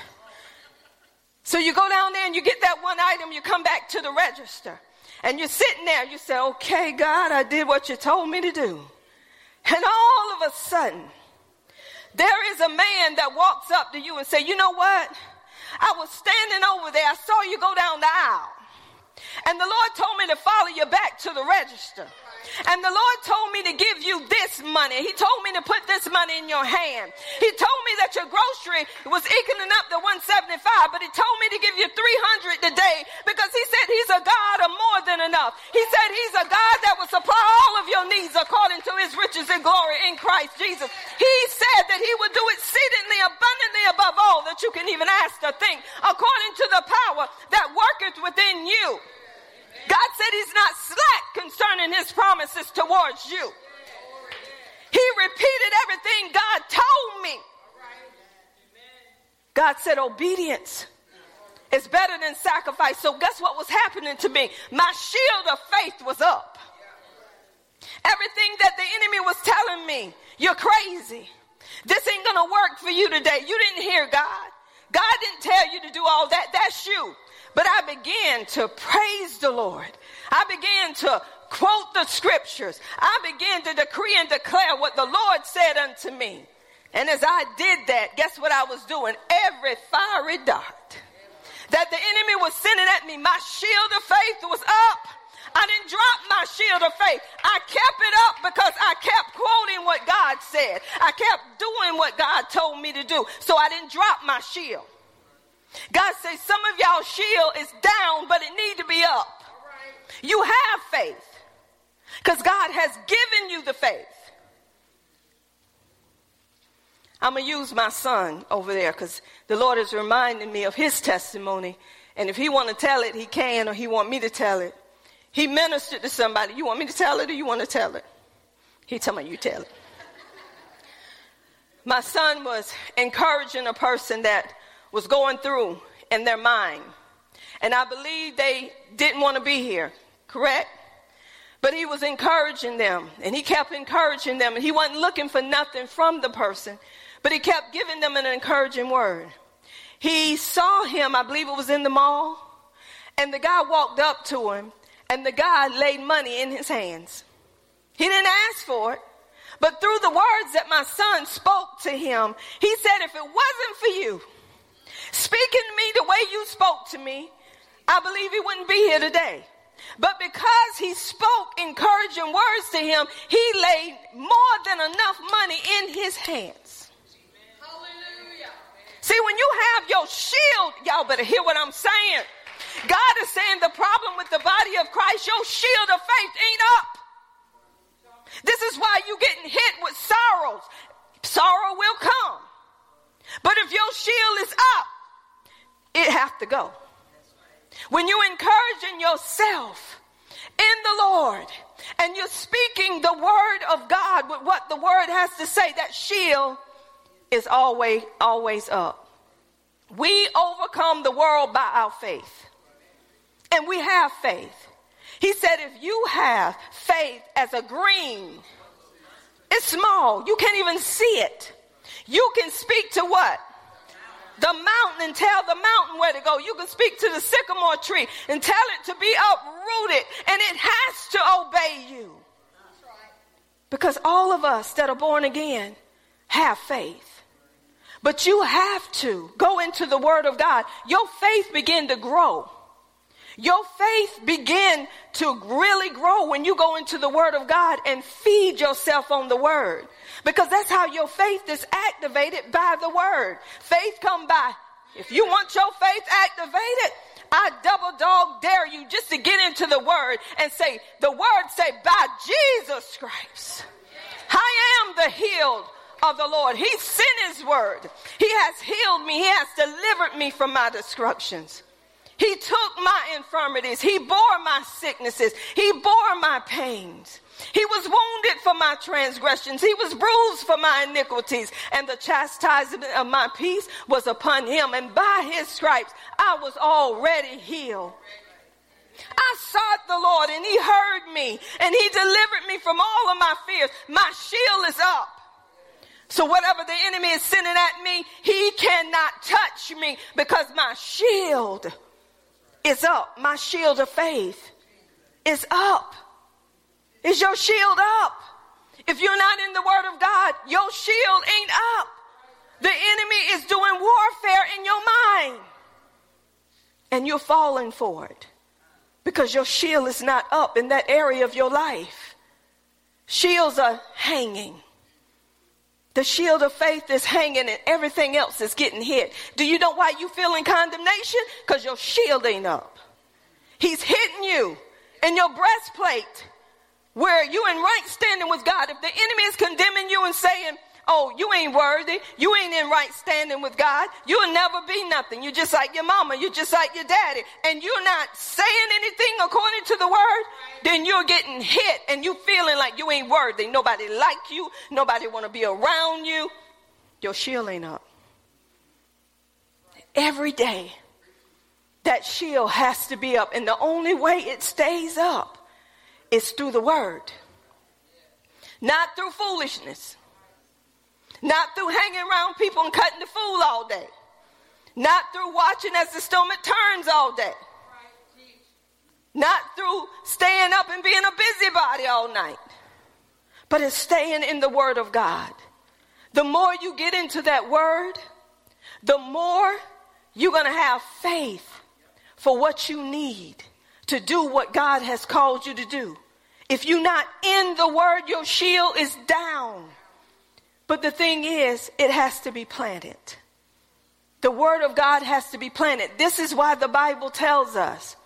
So you go down there and you get that one item, you come back to the register. And you're sitting there, you say, Okay, God, I did what you told me to do. And all of a sudden, there is a man that walks up to you and say, You know what? I was standing over there. I saw you go down the aisle. And the Lord told me to follow you back to the register. And the Lord told me to give you this money. He told me to put this money in your hand. He told me that your grocery was equaling up to 175, but he told me to give you 300 today because he said he's a God of more than enough. He said he's a God that will supply all of your needs according to his riches and glory in Christ Jesus. He said that he would do exceedingly abundantly above all that you can even ask or think according to the power that worketh within you. God said he's not slack concerning his promises towards you. He repeated everything God told me. God said obedience is better than sacrifice. So guess what was happening to me? My shield of faith was up. Everything that the enemy was telling me, you're crazy. This ain't gonna work for you today. You didn't hear God. God didn't tell you to do all that. That's you. But I began to praise the Lord. I began to quote the scriptures. I began to decree and declare what the Lord said unto me. And as I did that, guess what I was doing? Every fiery dart that the enemy was sending at me, my shield of faith was up. I didn't drop my shield of faith. I kept it up because I kept quoting what God said. I kept doing what God told me to do. So I didn't drop my shield. God says some of y'all shield is down, but it need to be up. You have faith because God has given you the faith. I'm going to use my son over there because the Lord is reminding me of his testimony. And if he want to tell it, he can, or he want me to tell it. He ministered to somebody. You want me to tell it or you want to tell it? He tell me you tell it. My son was encouraging a person that was going through in their mind. And I believe they didn't want to be here, correct? But he was encouraging them and he kept encouraging them and he wasn't looking for nothing from the person, but he kept giving them an encouraging word. He saw him, I believe it was in the mall, and the guy walked up to him and the guy laid money in his hands. He didn't ask for it, but through the words that my son spoke to him, he said, if it wasn't for you speaking to me the way you spoke to me, I believe he wouldn't be here today. But because he spoke encouraging words to him, he laid more than enough money in his hands. Hallelujah. See, when you have your shield, y'all better hear what I'm saying. God is saying the problem with the body of Christ, your shield of faith ain't up. This is why you getting hit with sorrows. Sorrow will come. But if your shield is up, it have to go. When you encouraging yourself in the Lord and you're speaking the word of God with what the word has to say, that shield is always, always up. We overcome the world by our faith and we have faith. He said, if you have faith as a green, it's small. You can't even see it. You can speak to what? The mountain and tell the mountain where to go. You can speak to the sycamore tree and tell it to be uprooted and it has to obey you. Because all of us that are born again have faith. But you have to go into the word of God. Your faith begin to grow. Your faith begin to really grow when you go into the word of God and feed yourself on the word. Because that's how your faith is activated by the word. Faith come by. If you want your faith activated, I double dog dare you just to get into the word and say, the word say, by Jesus Christ, I am the healed of the Lord. He sent his word. He has healed me. He has delivered me from my destructions. He took my infirmities. He bore my sicknesses. He bore my pains. He was wounded for my transgressions. He was bruised for my iniquities. And the chastisement of my peace was upon him. And by his stripes, I was already healed. I sought the Lord and he heard me and he delivered me from all of my fears. My shield is up. So whatever the enemy is sending at me, he cannot touch me because my shield is up. My shield of faith is up. Is your shield up? If you're not in the word of God, your shield ain't up. The enemy is doing warfare in your mind. And you're falling for it because your shield is not up in that area of your life. Shields are hanging. The shield of faith is hanging and everything else is getting hit. Do you know why you feel in condemnation? Because your shield ain't up. He's hitting you in your breastplate where you in right standing with God. If the enemy is condemning you and saying, oh, you ain't worthy. You ain't in right standing with God. You'll never be nothing. You're just like your mama. You're just like your daddy. And you're not saying anything according to the word, then you're getting hit and you feeling like you ain't worthy. Nobody like you. Nobody want to be around you. Your shield ain't up. Every day, that shield has to be up. And the only way it stays up is through the word. Not through foolishness. Not through hanging around people and cutting the fool all day. Not through watching as the stomach turns all day. Not through staying up and being a busybody all night, but it's staying in the Word of God. The more you get into that Word, the more you're going to have faith for what you need to do what God has called you to do. If you're not in the Word, your shield is down. But the thing is, it has to be planted. The Word of God has to be planted. This is why the Bible tells us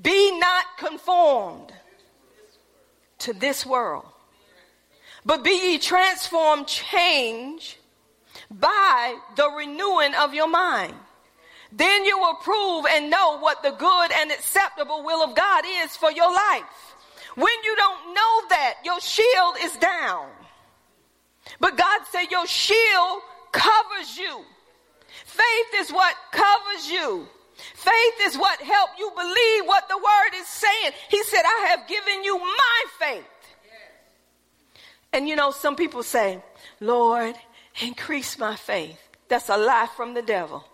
be not conformed to this world, but be ye transformed, change by the renewing of your mind. Then you will prove and know what the good and acceptable will of God is for your life. When you don't know that, your shield is down. But God said your shield covers you. Faith is what covers you. Faith is what helps you believe what the word is saying. He said, I have given you my faith. And you know, some people say, Lord, increase my faith. That's a lie from the devil.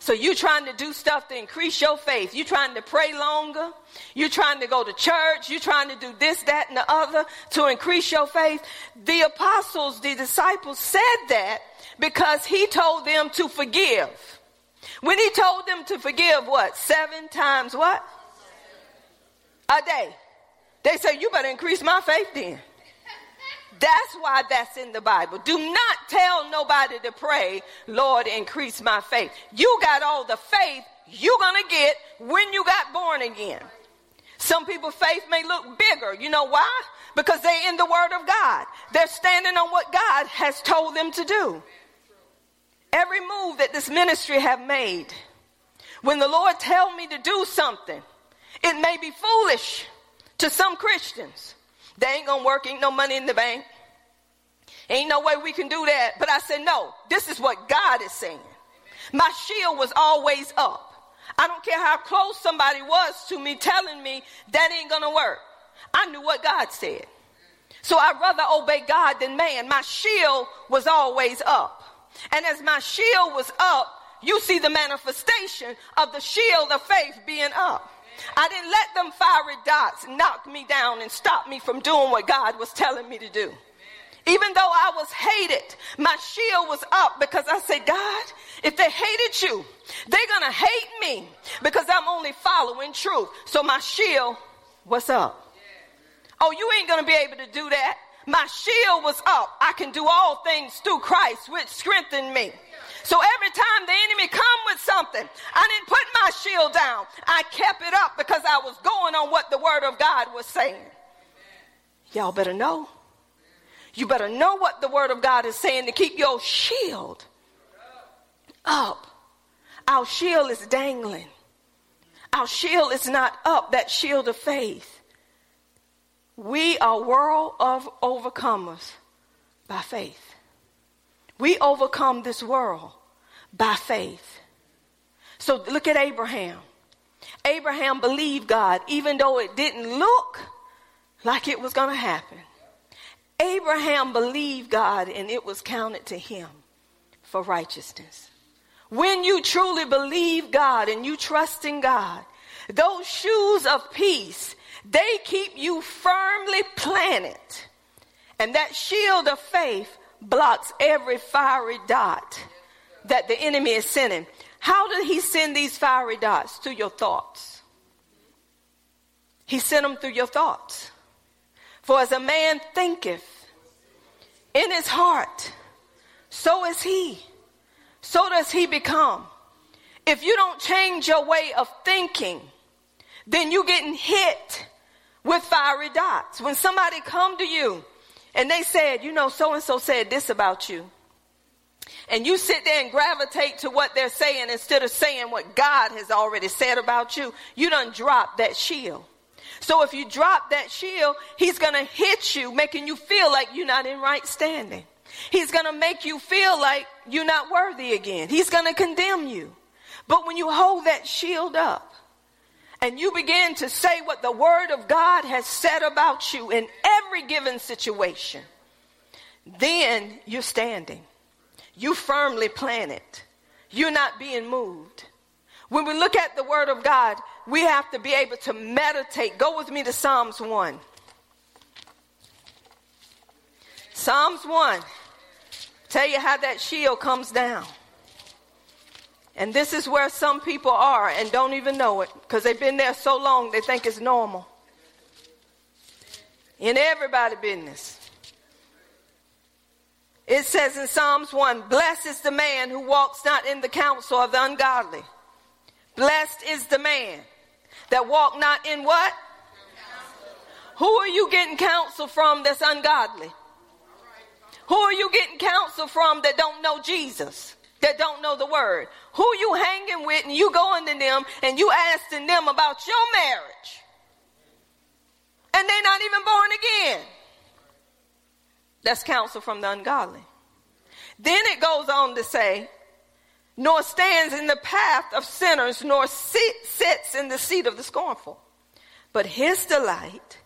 So you trying to do stuff to increase your faith. You trying to pray longer. You trying to go to church. You trying to do this, that, and the other to increase your faith. The apostles, the disciples said that because he told them to forgive. When he told them to forgive what? Seven times what? A day. They said, you better increase my faith then. That's why that's in the Bible. Do not tell nobody to pray, Lord, increase my faith. You got all the faith you're going to get when you got born again. Some people's faith may look bigger. You know why? Because they're in the Word of God. They're standing on what God has told them to do. Every move that this ministry have made, when the Lord tell me to do something, it may be foolish to some Christians. They ain't gonna work, ain't no money in the bank. Ain't no way we can do that. But I said, no, this is what God is saying. My shield was always up. I don't care how close somebody was to me telling me that ain't gonna work. I knew what God said. So I'd rather obey God than man. My shield was always up. And as my shield was up, you see the manifestation of the shield of faith being up. I didn't let them fiery dots knock me down and stop me from doing what God was telling me to do. Even though I was hated, my shield was up because I said, God, if they hated you, they're going to hate me because I'm only following truth. So my shield was up. Oh, you ain't going to be able to do that. My shield was up. I can do all things through Christ, which strengthened me. So every time the enemy come with something, I didn't put my shield down. I kept it up because I was going on what the word of God was saying. Y'all better know. You better know what the word of God is saying to keep your shield up. Our shield is dangling. Our shield is not up, that shield of faith. We are world of overcomers by faith. We overcome this world by faith. So look at Abraham. Abraham believed God even though it didn't look like it was going to happen. Abraham believed God and it was counted to him for righteousness. When you truly believe God and you trust in God, those shoes of peace, they keep you firmly planted. And that shield of faith blocks every fiery dot that the enemy is sending. How did he send these fiery dots? Through your thoughts. He sent them through your thoughts. For as a man thinketh in his heart, so is he. So does he become. If you don't change your way of thinking, then you're getting hit with fiery dots. When somebody come to you and they said, you know, so and so said this about you. And you sit there and gravitate to what they're saying instead of saying what God has already said about you, you done drop that shield. So if you drop that shield, he's going to hit you, making you feel like you're not in right standing. He's going to make you feel like you're not worthy again. He's going to condemn you. But when you hold that shield up, and you begin to say what the Word of God has said about you in every given situation, then you're standing. You firmly planted. You're not being moved. When we look at the Word of God, we have to be able to meditate. Go with me to Psalms 1. Psalms 1. Tell you how that shield comes down. And this is where some people are and don't even know it because they've been there so long they think it's normal. In everybody business. It says in Psalms 1, blessed is the man who walks not in the counsel of the ungodly. Blessed is the man that walk not in what? Who are you getting counsel from that's ungodly? Who are you getting counsel from that don't know Jesus? That don't know the word? Who you hanging with and you going to them and you asking them about your marriage? And they're not even born again. That's counsel from the ungodly. Then it goes on to say, nor stands in the path of sinners, nor sit, sits in the seat of the scornful. But his delight,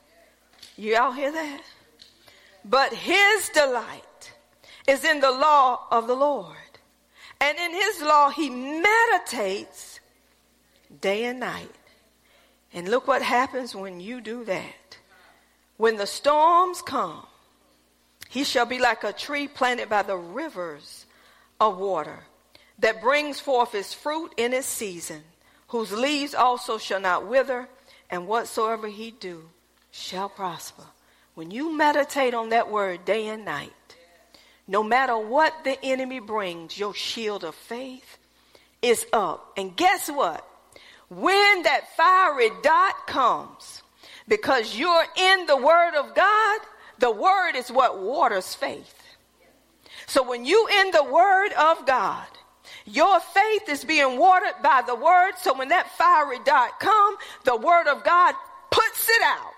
you all hear that? But his delight is in the law of the Lord. And in his law, he meditates day and night. And look what happens when you do that. When the storms come, he shall be like a tree planted by the rivers of water that brings forth its fruit in its season, whose leaves also shall not wither, and whatsoever he do shall prosper. When you meditate on that word day and night, no matter what the enemy brings, your shield of faith is up. And guess what? When that fiery dot comes, because you're in the word of God, the word is what waters faith. So when you in the word of God, your faith is being watered by the word. So when that fiery dot come, the word of God puts it out.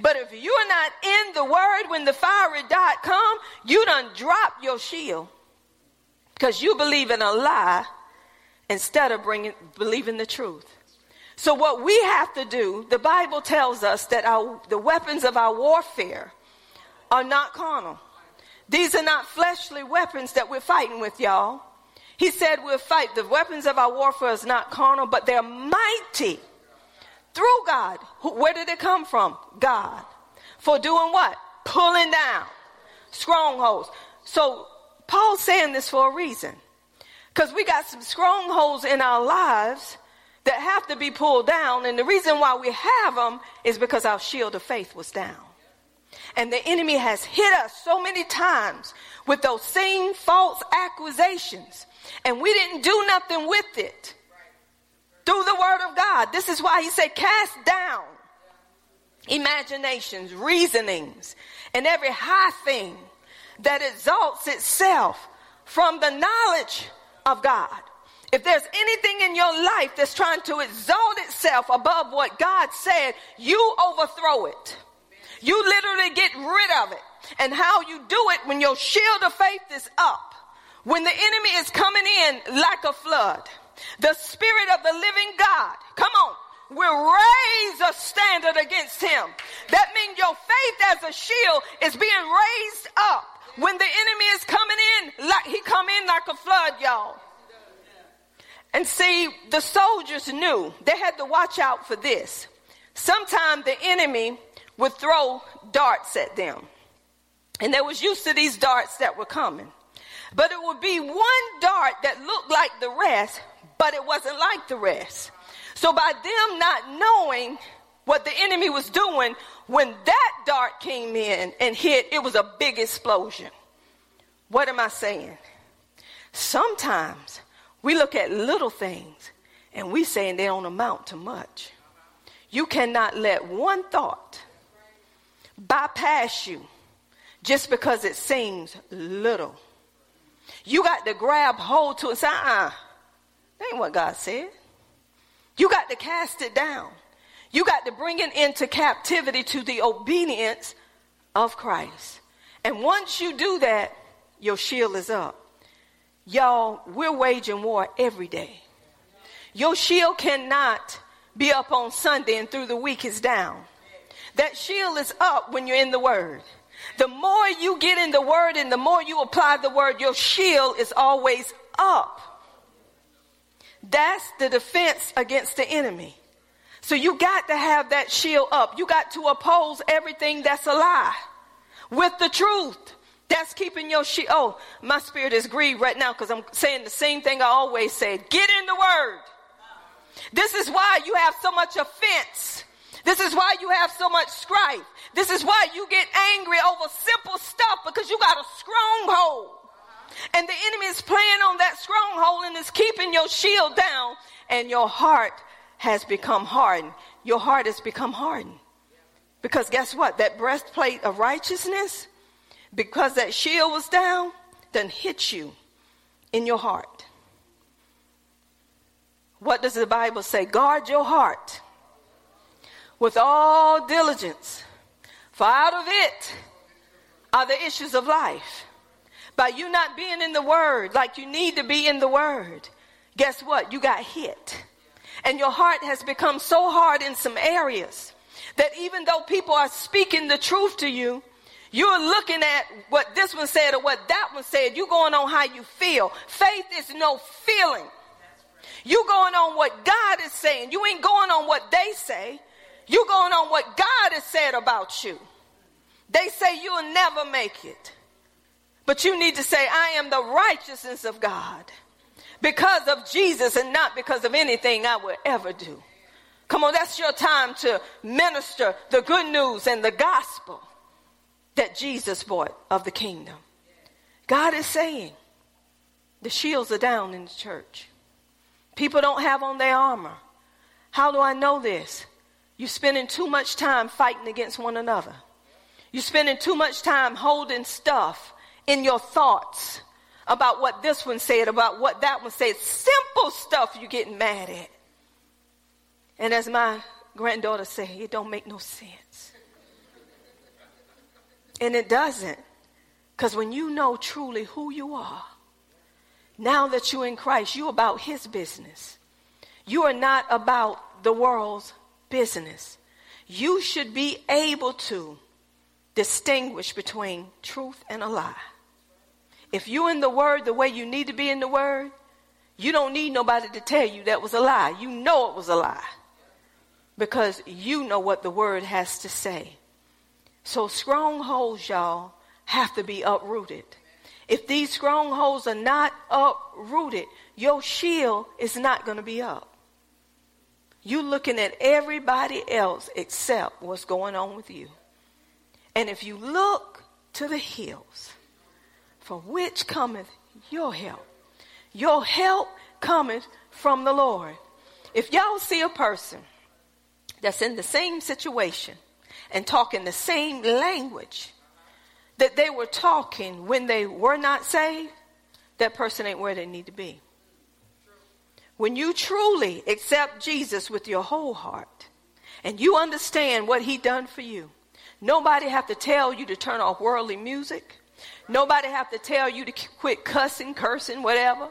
But if you're not in the word when the fiery dot come, you done drop your shield because you believe in a lie instead of bringing believing the truth. So what we have to do, the Bible tells us that our, the weapons of our warfare are not carnal. These are not fleshly weapons that we're fighting with, y'all. He said we'll fight. The weapons of our warfare is not carnal, but they're mighty through God. Where did it come from? God. For doing what? Pulling down strongholds. So Paul's saying this for a reason. Because we got some strongholds in our lives that have to be pulled down. And the reason why we have them is because our shield of faith was down. And the enemy has hit us so many times with those same false accusations. And we didn't do nothing with it through the word of God. This is why he said, cast down imaginations, reasonings, and every high thing that exalts itself from the knowledge of God. If there's anything in your life that's trying to exalt itself above what God said, you overthrow it. You literally get rid of it. And how you do it when your shield of faith is up, when the enemy is coming in like a flood, the spirit of the living God, come on, will raise a standard against him. That means your faith as a shield is being raised up when the enemy is coming in like he come in like a flood, y'all. And see, the soldiers knew they had to watch out for this. Sometimes the enemy would throw darts at them. And they was used to these darts that were coming. But it would be one dart that looked like the rest, but it wasn't like the rest. So by them not knowing what the enemy was doing, when that dart came in and hit, it was a big explosion. What am I saying? Sometimes we look at little things and we saying they don't amount to much. You cannot let one thought bypass you just because it seems little. You got to grab hold to it say, uh-uh, that ain't what God said. You got to cast it down. You got to bring it into captivity to the obedience of Christ. And once you do that, your shield is up. Y'all, we're waging war every day. Your shield cannot be up on Sunday and through the week is down. That shield is up when you're in the Word. The more you get in the Word and the more you apply the Word, your shield is always up. That's the defense against the enemy. So you got to have that shield up. You got to oppose everything that's a lie with the truth. That's keeping your shield. Oh, my spirit is grieved right now because I'm saying the same thing I always say. Get in the word. This is why you have so much offense. This is why you have so much strife. This is why you get angry over simple stuff because you got a stronghold. And the enemy is playing on that stronghold and is keeping your shield down and your heart has become hardened. Your heart has become hardened. Because guess what? That breastplate of righteousness, because that shield was down, then hit you in your heart. What does the Bible say? Guard your heart with all diligence, for out of it are the issues of life. By you not being in the Word like you need to be in the Word, guess what? You got hit and your heart has become so hard in some areas that even though people are speaking the truth to you, you're looking at what this one said or what that one said. You're going on how you feel. Faith is no feeling. You going on what God is saying. You ain't going on what they say. You going on what God has said about you. They say you'll never make it. But you need to say, I am the righteousness of God because of Jesus and not because of anything I would ever do. Come on, that's your time to minister the good news and the gospel that Jesus brought of the kingdom. God is saying the shields are down in the church. People don't have on their armor. How do I know this? You're spending too much time fighting against one another. You're spending too much time holding stuff in your thoughts about what this one said, about what that one said. Simple stuff you're getting mad at. And as my granddaughter said, it don't make no sense. And it doesn't. Because when you know truly who you are, now that you're in Christ, you're about his business. You are not about the world's business. You should be able to distinguish between truth and a lie. If you're in the word the way you need to be in the word, you don't need nobody to tell you that was a lie. You know it was a lie because you know what the word has to say. So strongholds, y'all, have to be uprooted. If these strongholds are not uprooted, your shield is not going to be up. You're looking at everybody else except what's going on with you. And if you look to the hills, from which cometh your help. Your help cometh from the Lord. If y'all see a person that's in the same situation and talking the same language that they were talking when they were not saved, that person ain't where they need to be. When you truly accept Jesus with your whole heart and you understand what he done for you, nobody have to tell you to turn off worldly music. Nobody have to tell you to quit cussing, cursing, whatever.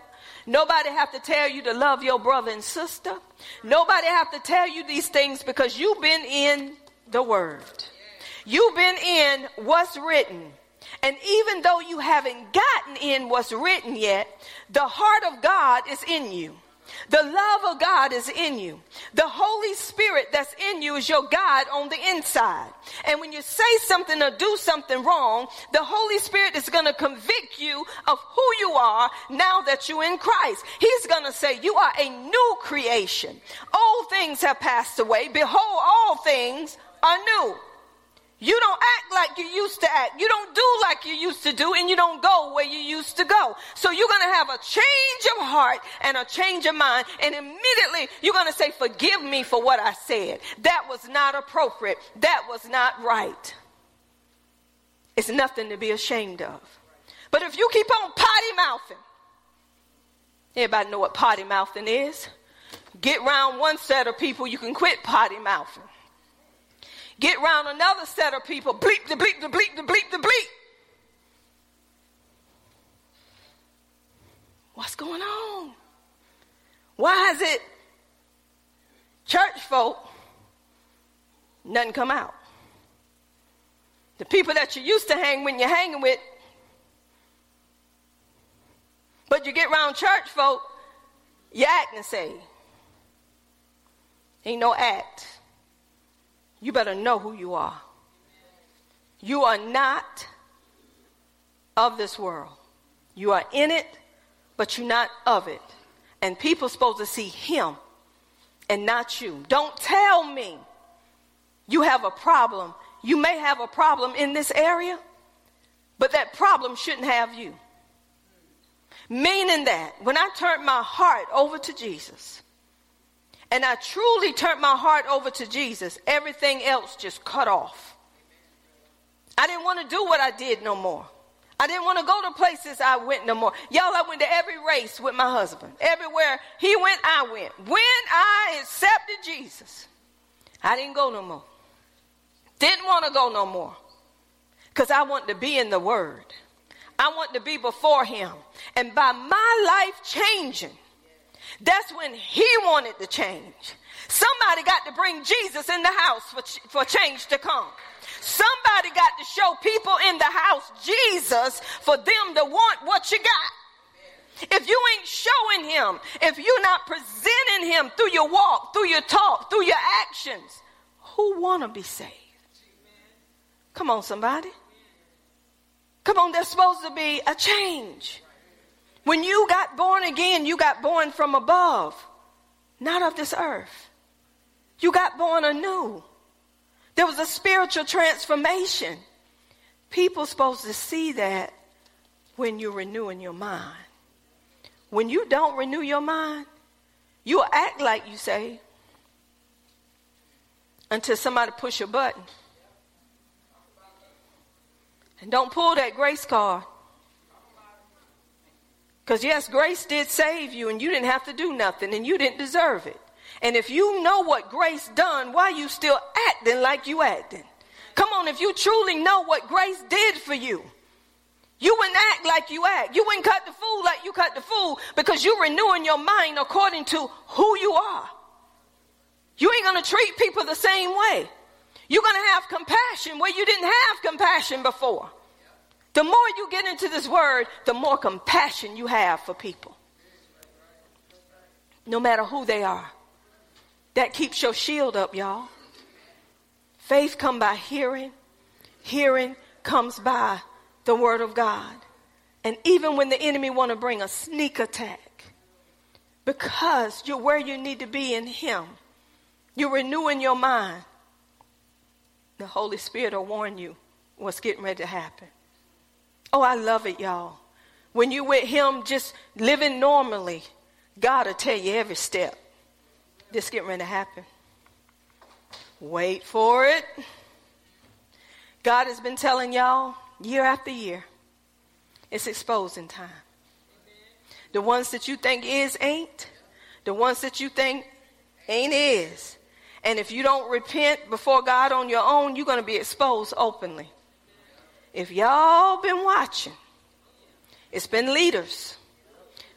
Nobody have to tell you to love your brother and sister. Nobody have to tell you these things because you've been in the word. You've been in what's written. And even though you haven't gotten in what's written yet, the heart of God is in you. The love of God is in you. The Holy Spirit that's in you is your God on the inside. And when you say something or do something wrong, the Holy Spirit is going to convict you of who you are now that you're in Christ. He's going to say, You are a new creation. Old things have passed away. Behold, all things are new. You don't act like you used to act. You don't do like you used to do, and you don't go where you used to go. So you're going to have a change of heart and a change of mind, and immediately you're going to say, Forgive me for what I said. That was not appropriate. That was not right. It's nothing to be ashamed of. But if you keep on potty mouthing, everybody know what potty mouthing is? Get around one set of people, you can quit potty mouthing. Get around another set of people, bleep the bleep the bleep the bleep the bleep. What's going on? Why is it church folk nothing come out? The people that you used to hang when you're hanging with, but you get around church folk, you act and say. Ain't no act. You better know who you are. You are not of this world. You are in it, but you're not of it. And people are supposed to see him and not you. Don't tell me you have a problem. You may have a problem in this area, but that problem shouldn't have you. Meaning that when I turned my heart over to Jesus, and I truly turned my heart over to Jesus, everything else just cut off. I didn't want to do what I did no more. I didn't want to go to places I went no more. Y'all, I went to every race with my husband. Everywhere he went, I went. When I accepted Jesus, I didn't go no more. Didn't want to go no more. Because I want to be in the Word. I want to be before Him. And by my life changing, that's when He wanted to change. Somebody got to bring Jesus in the house for, for change to come. Somebody got to show people in the house Jesus for them to want what you got. If you ain't showing him, if you're not presenting him through your walk, through your talk, through your actions, who want to be saved? Come on, somebody. Come on, there's supposed to be a change. When you got born again, you got born from above, not of this earth. You got born anew. There was a spiritual transformation. People supposed to see that when you're renewing your mind. When you don't renew your mind, you'll act like you say until somebody push a button. And don't pull that grace card. Because, yes, grace did save you, and you didn't have to do nothing, and you didn't deserve it. And if you know what grace done, why you still acting like you acting? Come on, if you truly know what grace did for you, you wouldn't act like you act. You wouldn't cut the fool like you cut the fool because you're renewing your mind according to who you are. You ain't gonna treat people the same way. You're gonna have compassion where you didn't have compassion before. The more you get into this word, the more compassion you have for people. No matter who they are. That keeps your shield up, y'all. Faith come by hearing. Hearing comes by the word of God. And even when the enemy want to bring a sneak attack, because you're where you need to be in him, you're renewing your mind. The Holy Spirit will warn you what's getting ready to happen. Oh, I love it, y'all. When you with him just living normally, God will tell you every step. This getting ready to happen. Wait for it. God has been telling y'all year after year. It's exposing time. The ones that you think is ain't. The ones that you think ain't is. And if you don't repent before God on your own, you're going to be exposed openly. If y'all been watching, it's been leaders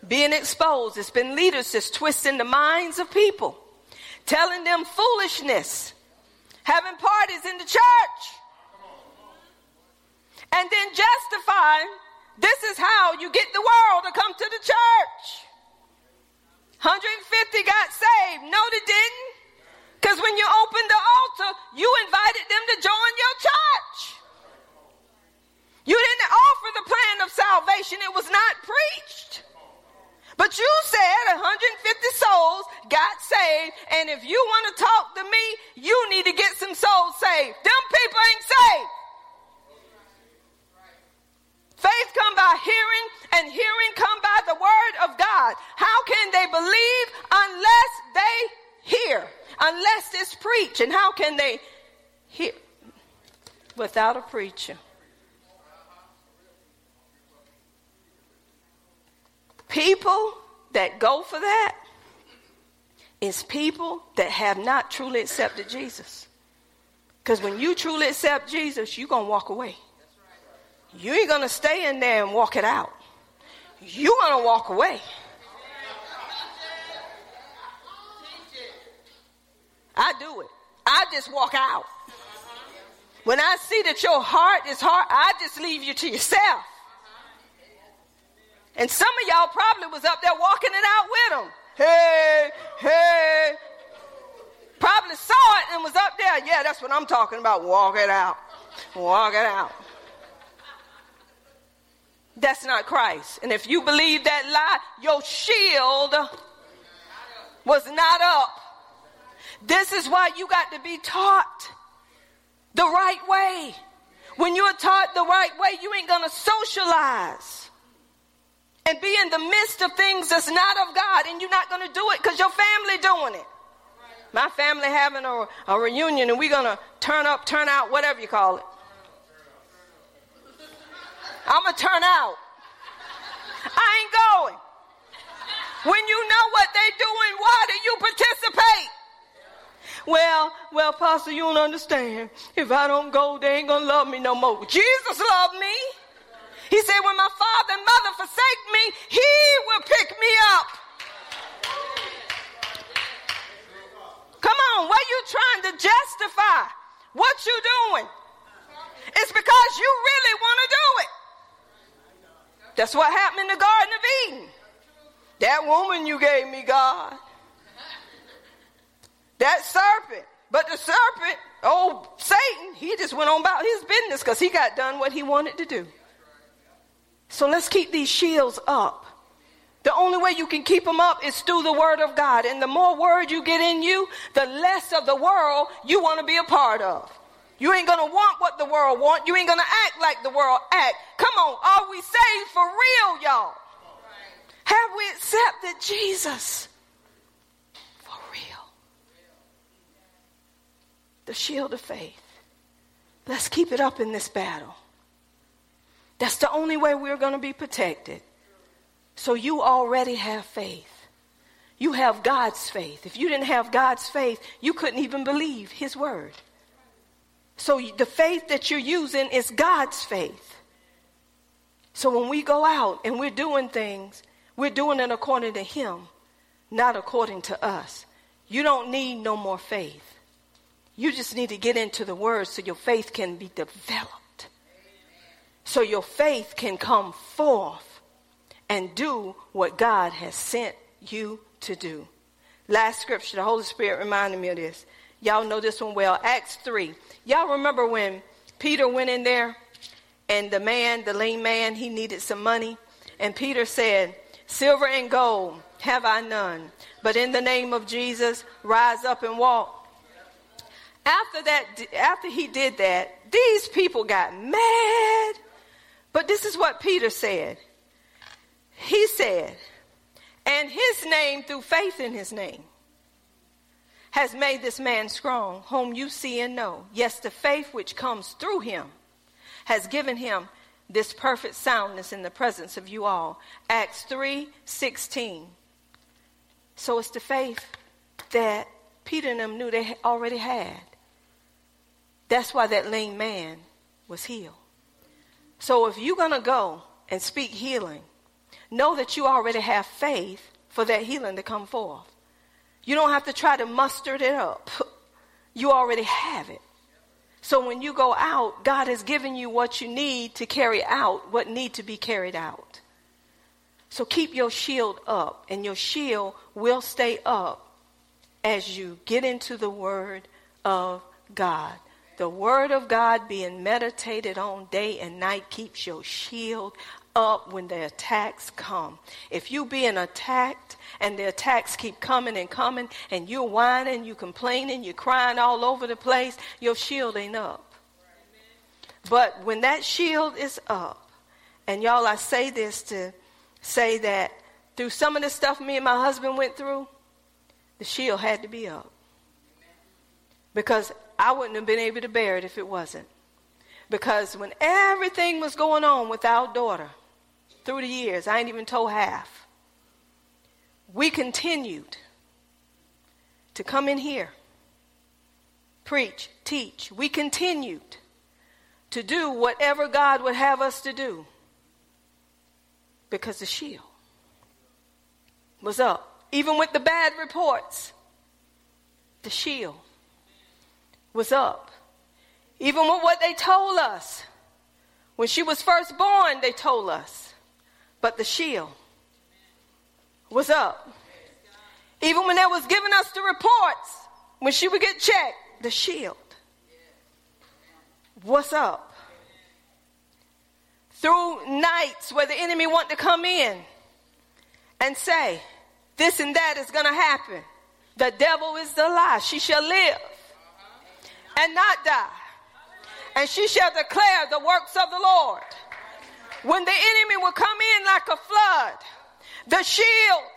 being exposed. It's been leaders that's twisting the minds of people telling them foolishness, having parties in the church, and then justifying this is how you get the world to come to the church. 150 got saved. No, they didn't. Because when you opened the altar, you invited them to join your church. You didn't offer the plan of salvation, it was not preached. But you said 150 souls got saved, and if you want to talk to me, you need to get some souls saved. Them people ain't saved. Faith come by hearing, and hearing come by the word of God. How can they believe unless they hear? Unless it's preached. And how can they hear without a preacher? People that go for that is people that have not truly accepted Jesus. Because when you truly accept Jesus, you're going to walk away. You ain't going to stay in there and walk it out. You're going to walk away. I do it. I just walk out. When I see that your heart is hard, I just leave you to yourself. And some of y'all probably was up there walking it out with them. Hey, hey. Probably saw it and was up there. Yeah, that's what I'm talking about. Walk it out. Walk it out. That's not Christ. And if you believe that lie, your shield was not up. This is why you got to be taught the right way. When you're taught the right way, you ain't going to socialize and be in the midst of things that's not of God, and you're not going to do it because your family doing it. My family having a, a reunion, and we're going to turn up, turn out, whatever you call it. I'm going to turn out. I ain't going. When you know what they're doing, why do you participate? Well, well, Pastor, you don't understand. If I don't go, they ain't gonna love me no more. Jesus loved me. He said, when my father and mother forsake me, he will pick me up. Come on, what you trying to justify? What you doing? It's because you really want to do it. That's what happened in the Garden of Eden. That woman you gave me, God. That serpent. But the serpent, oh, Satan, he just went on about his business because he got done what he wanted to do. So let's keep these shields up. The only way you can keep them up is through the word of God. And the more word you get in you, the less of the world you want to be a part of. You ain't gonna want what the world want. You ain't gonna act like the world act. Come on, are we saved for real, y'all? Have we accepted Jesus for real? The shield of faith. Let's keep it up in this battle. That's the only way we're going to be protected. So you already have faith. You have God's faith. If you didn't have God's faith, you couldn't even believe His word. So the faith that you're using is God's faith. So when we go out and we're doing things, we're doing it according to Him, not according to us. You don't need no more faith. You just need to get into the Word so your faith can be developed. So your faith can come forth and do what God has sent you to do. Last scripture, the Holy Spirit reminded me of this. Y'all know this one well. Acts 3. Y'all remember when Peter went in there and the man, the lame man, he needed some money. And Peter said, Silver and gold have I none, but in the name of Jesus, rise up and walk. After that, after he did that, these people got mad. But this is what Peter said. He said, and his name through faith in his name has made this man strong, whom you see and know. Yes, the faith which comes through him has given him this perfect soundness in the presence of you all. Acts 3 16. So it's the faith that Peter and them knew they already had. That's why that lame man was healed. So if you're going to go and speak healing, know that you already have faith for that healing to come forth. You don't have to try to muster it up. You already have it. So when you go out, God has given you what you need to carry out what need to be carried out. So keep your shield up and your shield will stay up as you get into the word of God. The word of God being meditated on day and night keeps your shield up when the attacks come. If you being attacked and the attacks keep coming and coming and you're whining, you complaining, you're crying all over the place, your shield ain't up. But when that shield is up, and y'all, I say this to say that through some of the stuff me and my husband went through, the shield had to be up. Because I wouldn't have been able to bear it if it wasn't. Because when everything was going on with our daughter, through the years. I ain't even told half. We continued to come in here, preach, teach. We continued to do whatever God would have us to do because the shield was up. Even with the bad reports, the shield was up. Even with what they told us. When she was first born, they told us but the shield was up. Even when they was giving us the reports, when she would get checked, the shield. was up? Through nights where the enemy want to come in and say, this and that is going to happen. The devil is the lie. She shall live and not die. And she shall declare the works of the Lord. When the enemy will come in like a flood, the shield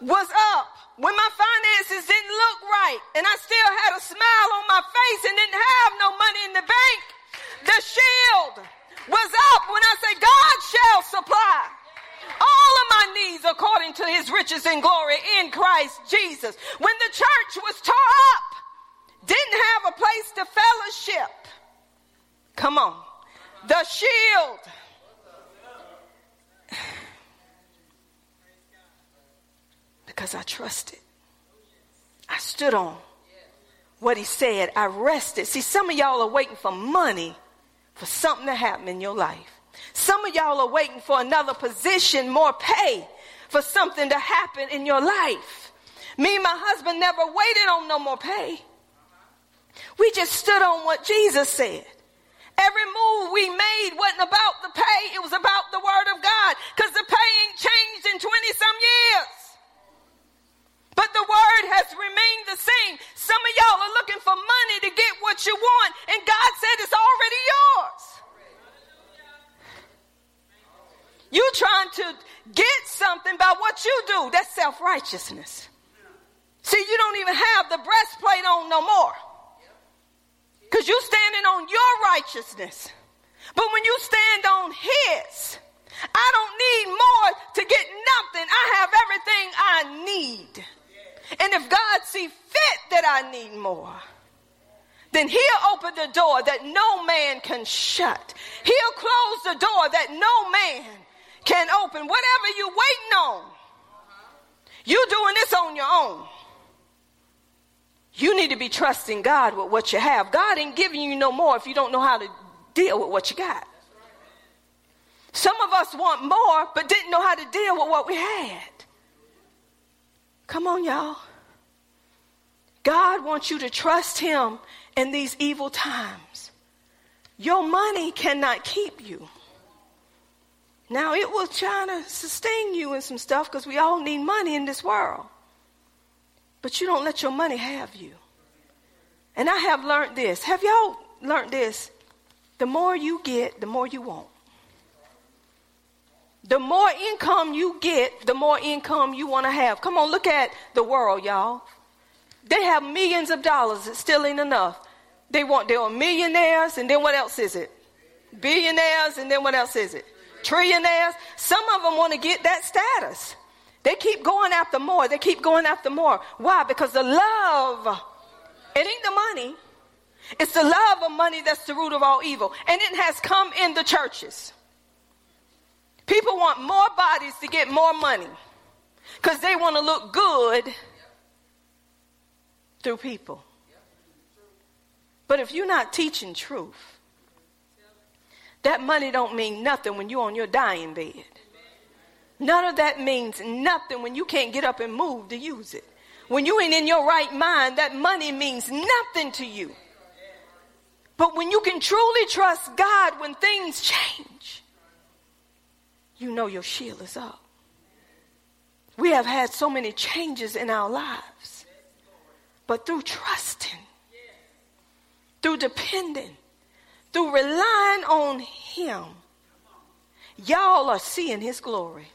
was up. When my finances didn't look right and I still had a smile on my face and didn't have no money in the bank, the shield was up when I say, God shall supply all of my needs according to his riches and glory in Christ Jesus. When the church was tore up, didn't have a place to fellowship. Come on. The shield because I trusted. I stood on what he said. I rested. See, some of y'all are waiting for money for something to happen in your life. Some of y'all are waiting for another position, more pay for something to happen in your life. Me and my husband never waited on no more pay. We just stood on what Jesus said. Every move we made wasn't about the pay, it was about the word of God because the pay ain't changed in 20 some years. But the word has remained the same. Some of y'all are looking for money to get what you want, and God said it's already yours. You trying to get something by what you do. That's self righteousness. See, you don't even have the breastplate on no more. Because you're standing on your righteousness. But when you stand on his, I don't need more to get nothing. I have everything I need. And if God see fit that I need more, then he'll open the door that no man can shut. He'll close the door that no man can open. Whatever you're waiting on, you're doing this on your own. You need to be trusting God with what you have. God ain't giving you no more if you don't know how to deal with what you got. Some of us want more, but didn't know how to deal with what we had. Come on, y'all. God wants you to trust Him in these evil times. Your money cannot keep you. Now, it will try to sustain you in some stuff because we all need money in this world. But you don't let your money have you. And I have learned this. Have y'all learned this? The more you get, the more you want. The more income you get, the more income you want to have. Come on, look at the world, y'all. They have millions of dollars. It still ain't enough. They want, they are millionaires, and then what else is it? Billionaires, and then what else is it? Trillionaires. Some of them want to get that status. They keep going after more. They keep going after more. Why? Because the love, it ain't the money. It's the love of money that's the root of all evil. And it has come in the churches. People want more bodies to get more money because they want to look good through people. But if you're not teaching truth, that money don't mean nothing when you're on your dying bed. None of that means nothing when you can't get up and move to use it. When you ain't in your right mind, that money means nothing to you. But when you can truly trust God when things change, you know your shield is up. We have had so many changes in our lives, but through trusting, through depending, through relying on Him, y'all are seeing His glory.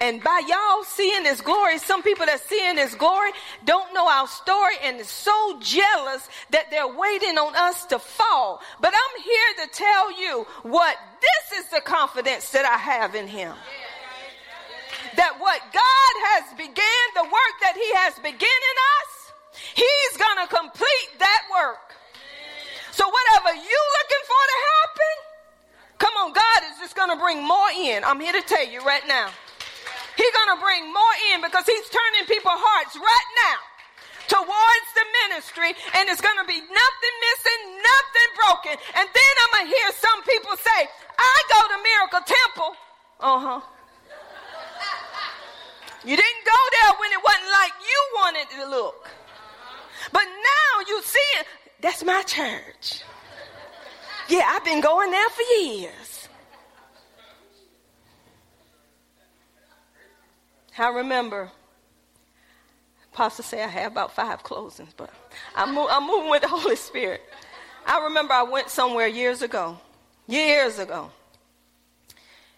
And by y'all seeing his glory, some people that seeing his glory don't know our story and is so jealous that they're waiting on us to fall. But I'm here to tell you what this is the confidence that I have in him. That what God has began, the work that he has begun in us, he's going to complete that work. So whatever you looking for to happen, come on, God is just going to bring more in. I'm here to tell you right now. He's going to bring more in because he's turning people's hearts right now towards the ministry and it's going to be nothing missing, nothing broken. And then I'm going to hear some people say, I go to Miracle Temple. Uh huh. You didn't go there when it wasn't like you wanted to look. But now you see it. That's my church. Yeah, I've been going there for years. I remember, Pastor say I have about five closings, but I'm, I'm moving with the Holy Spirit. I remember I went somewhere years ago, years ago.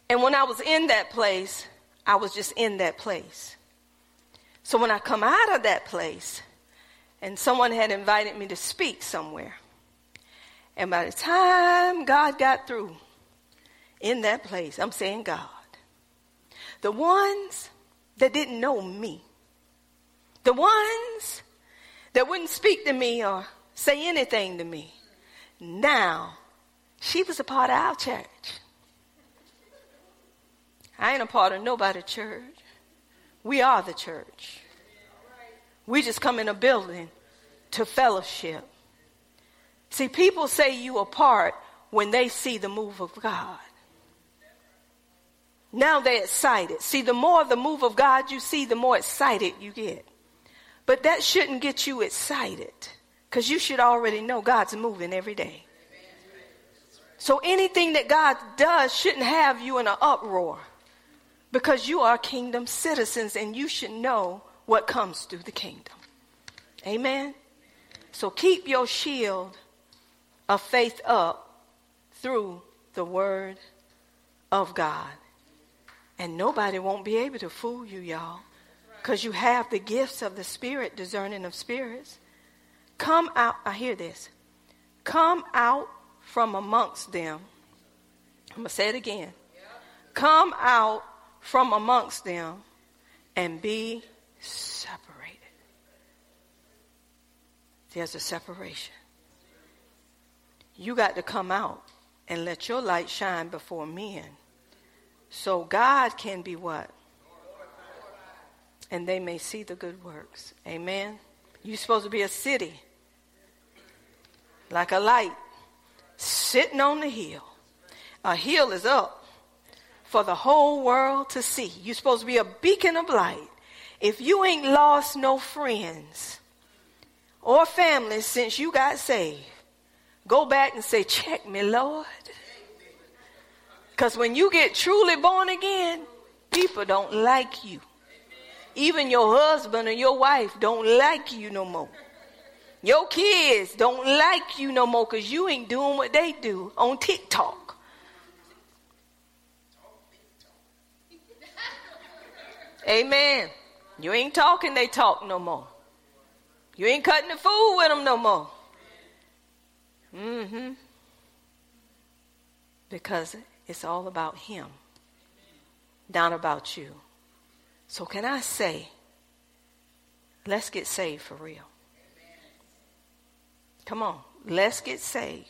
And when I was in that place, I was just in that place. So when I come out of that place, and someone had invited me to speak somewhere, and by the time God got through in that place, I'm saying God, the ones that didn't know me, the ones that wouldn't speak to me or say anything to me, now she was a part of our church. I ain't a part of nobody church. We are the church. We just come in a building to fellowship. See, people say you are part when they see the move of God. Now they're excited. See, the more the move of God you see, the more excited you get. But that shouldn't get you excited because you should already know God's moving every day. So anything that God does shouldn't have you in an uproar because you are kingdom citizens and you should know what comes through the kingdom. Amen. So keep your shield of faith up through the word of God. And nobody won't be able to fool you, y'all, because you have the gifts of the Spirit, discerning of spirits. Come out, I hear this. Come out from amongst them. I'm going to say it again. Come out from amongst them and be separated. There's a separation. You got to come out and let your light shine before men. So God can be what? And they may see the good works. Amen. You're supposed to be a city, like a light, sitting on the hill. A hill is up for the whole world to see. You're supposed to be a beacon of light. If you ain't lost no friends or family since you got saved, go back and say, Check me, Lord. Because when you get truly born again, people don't like you. Even your husband or your wife don't like you no more. Your kids don't like you no more because you ain't doing what they do on TikTok. Amen. You ain't talking, they talk no more. You ain't cutting the food with them no more. Mm hmm. Because it's all about Him, not about you. So, can I say, let's get saved for real? Come on, let's get saved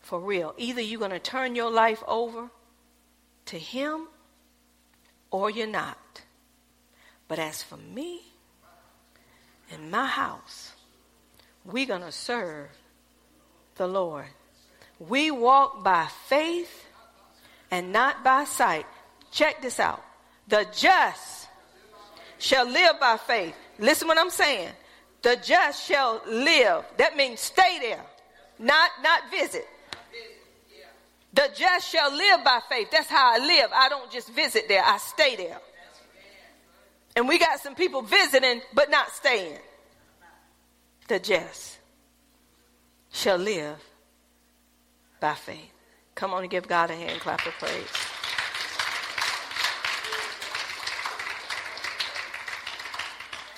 for real. Either you're going to turn your life over to Him or you're not. But as for me and my house, we're going to serve the Lord. We walk by faith and not by sight. Check this out. The just shall live by faith. Listen what I'm saying. The just shall live. That means stay there, not not visit. The just shall live by faith. That's how I live. I don't just visit there. I stay there. And we got some people visiting but not staying. The just shall live by faith. Come on and give God a hand clap of praise.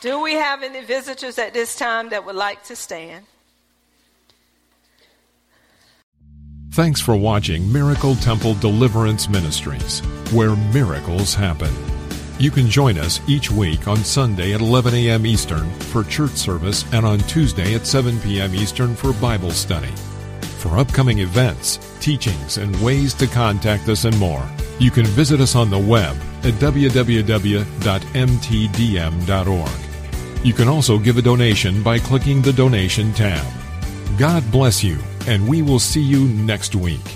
Do we have any visitors at this time that would like to stand? Thanks for watching Miracle Temple Deliverance Ministries, where miracles happen. You can join us each week on Sunday at 11 a.m. Eastern for church service and on Tuesday at 7 p.m. Eastern for Bible study. For upcoming events, teachings, and ways to contact us and more, you can visit us on the web at www.mtdm.org. You can also give a donation by clicking the donation tab. God bless you, and we will see you next week.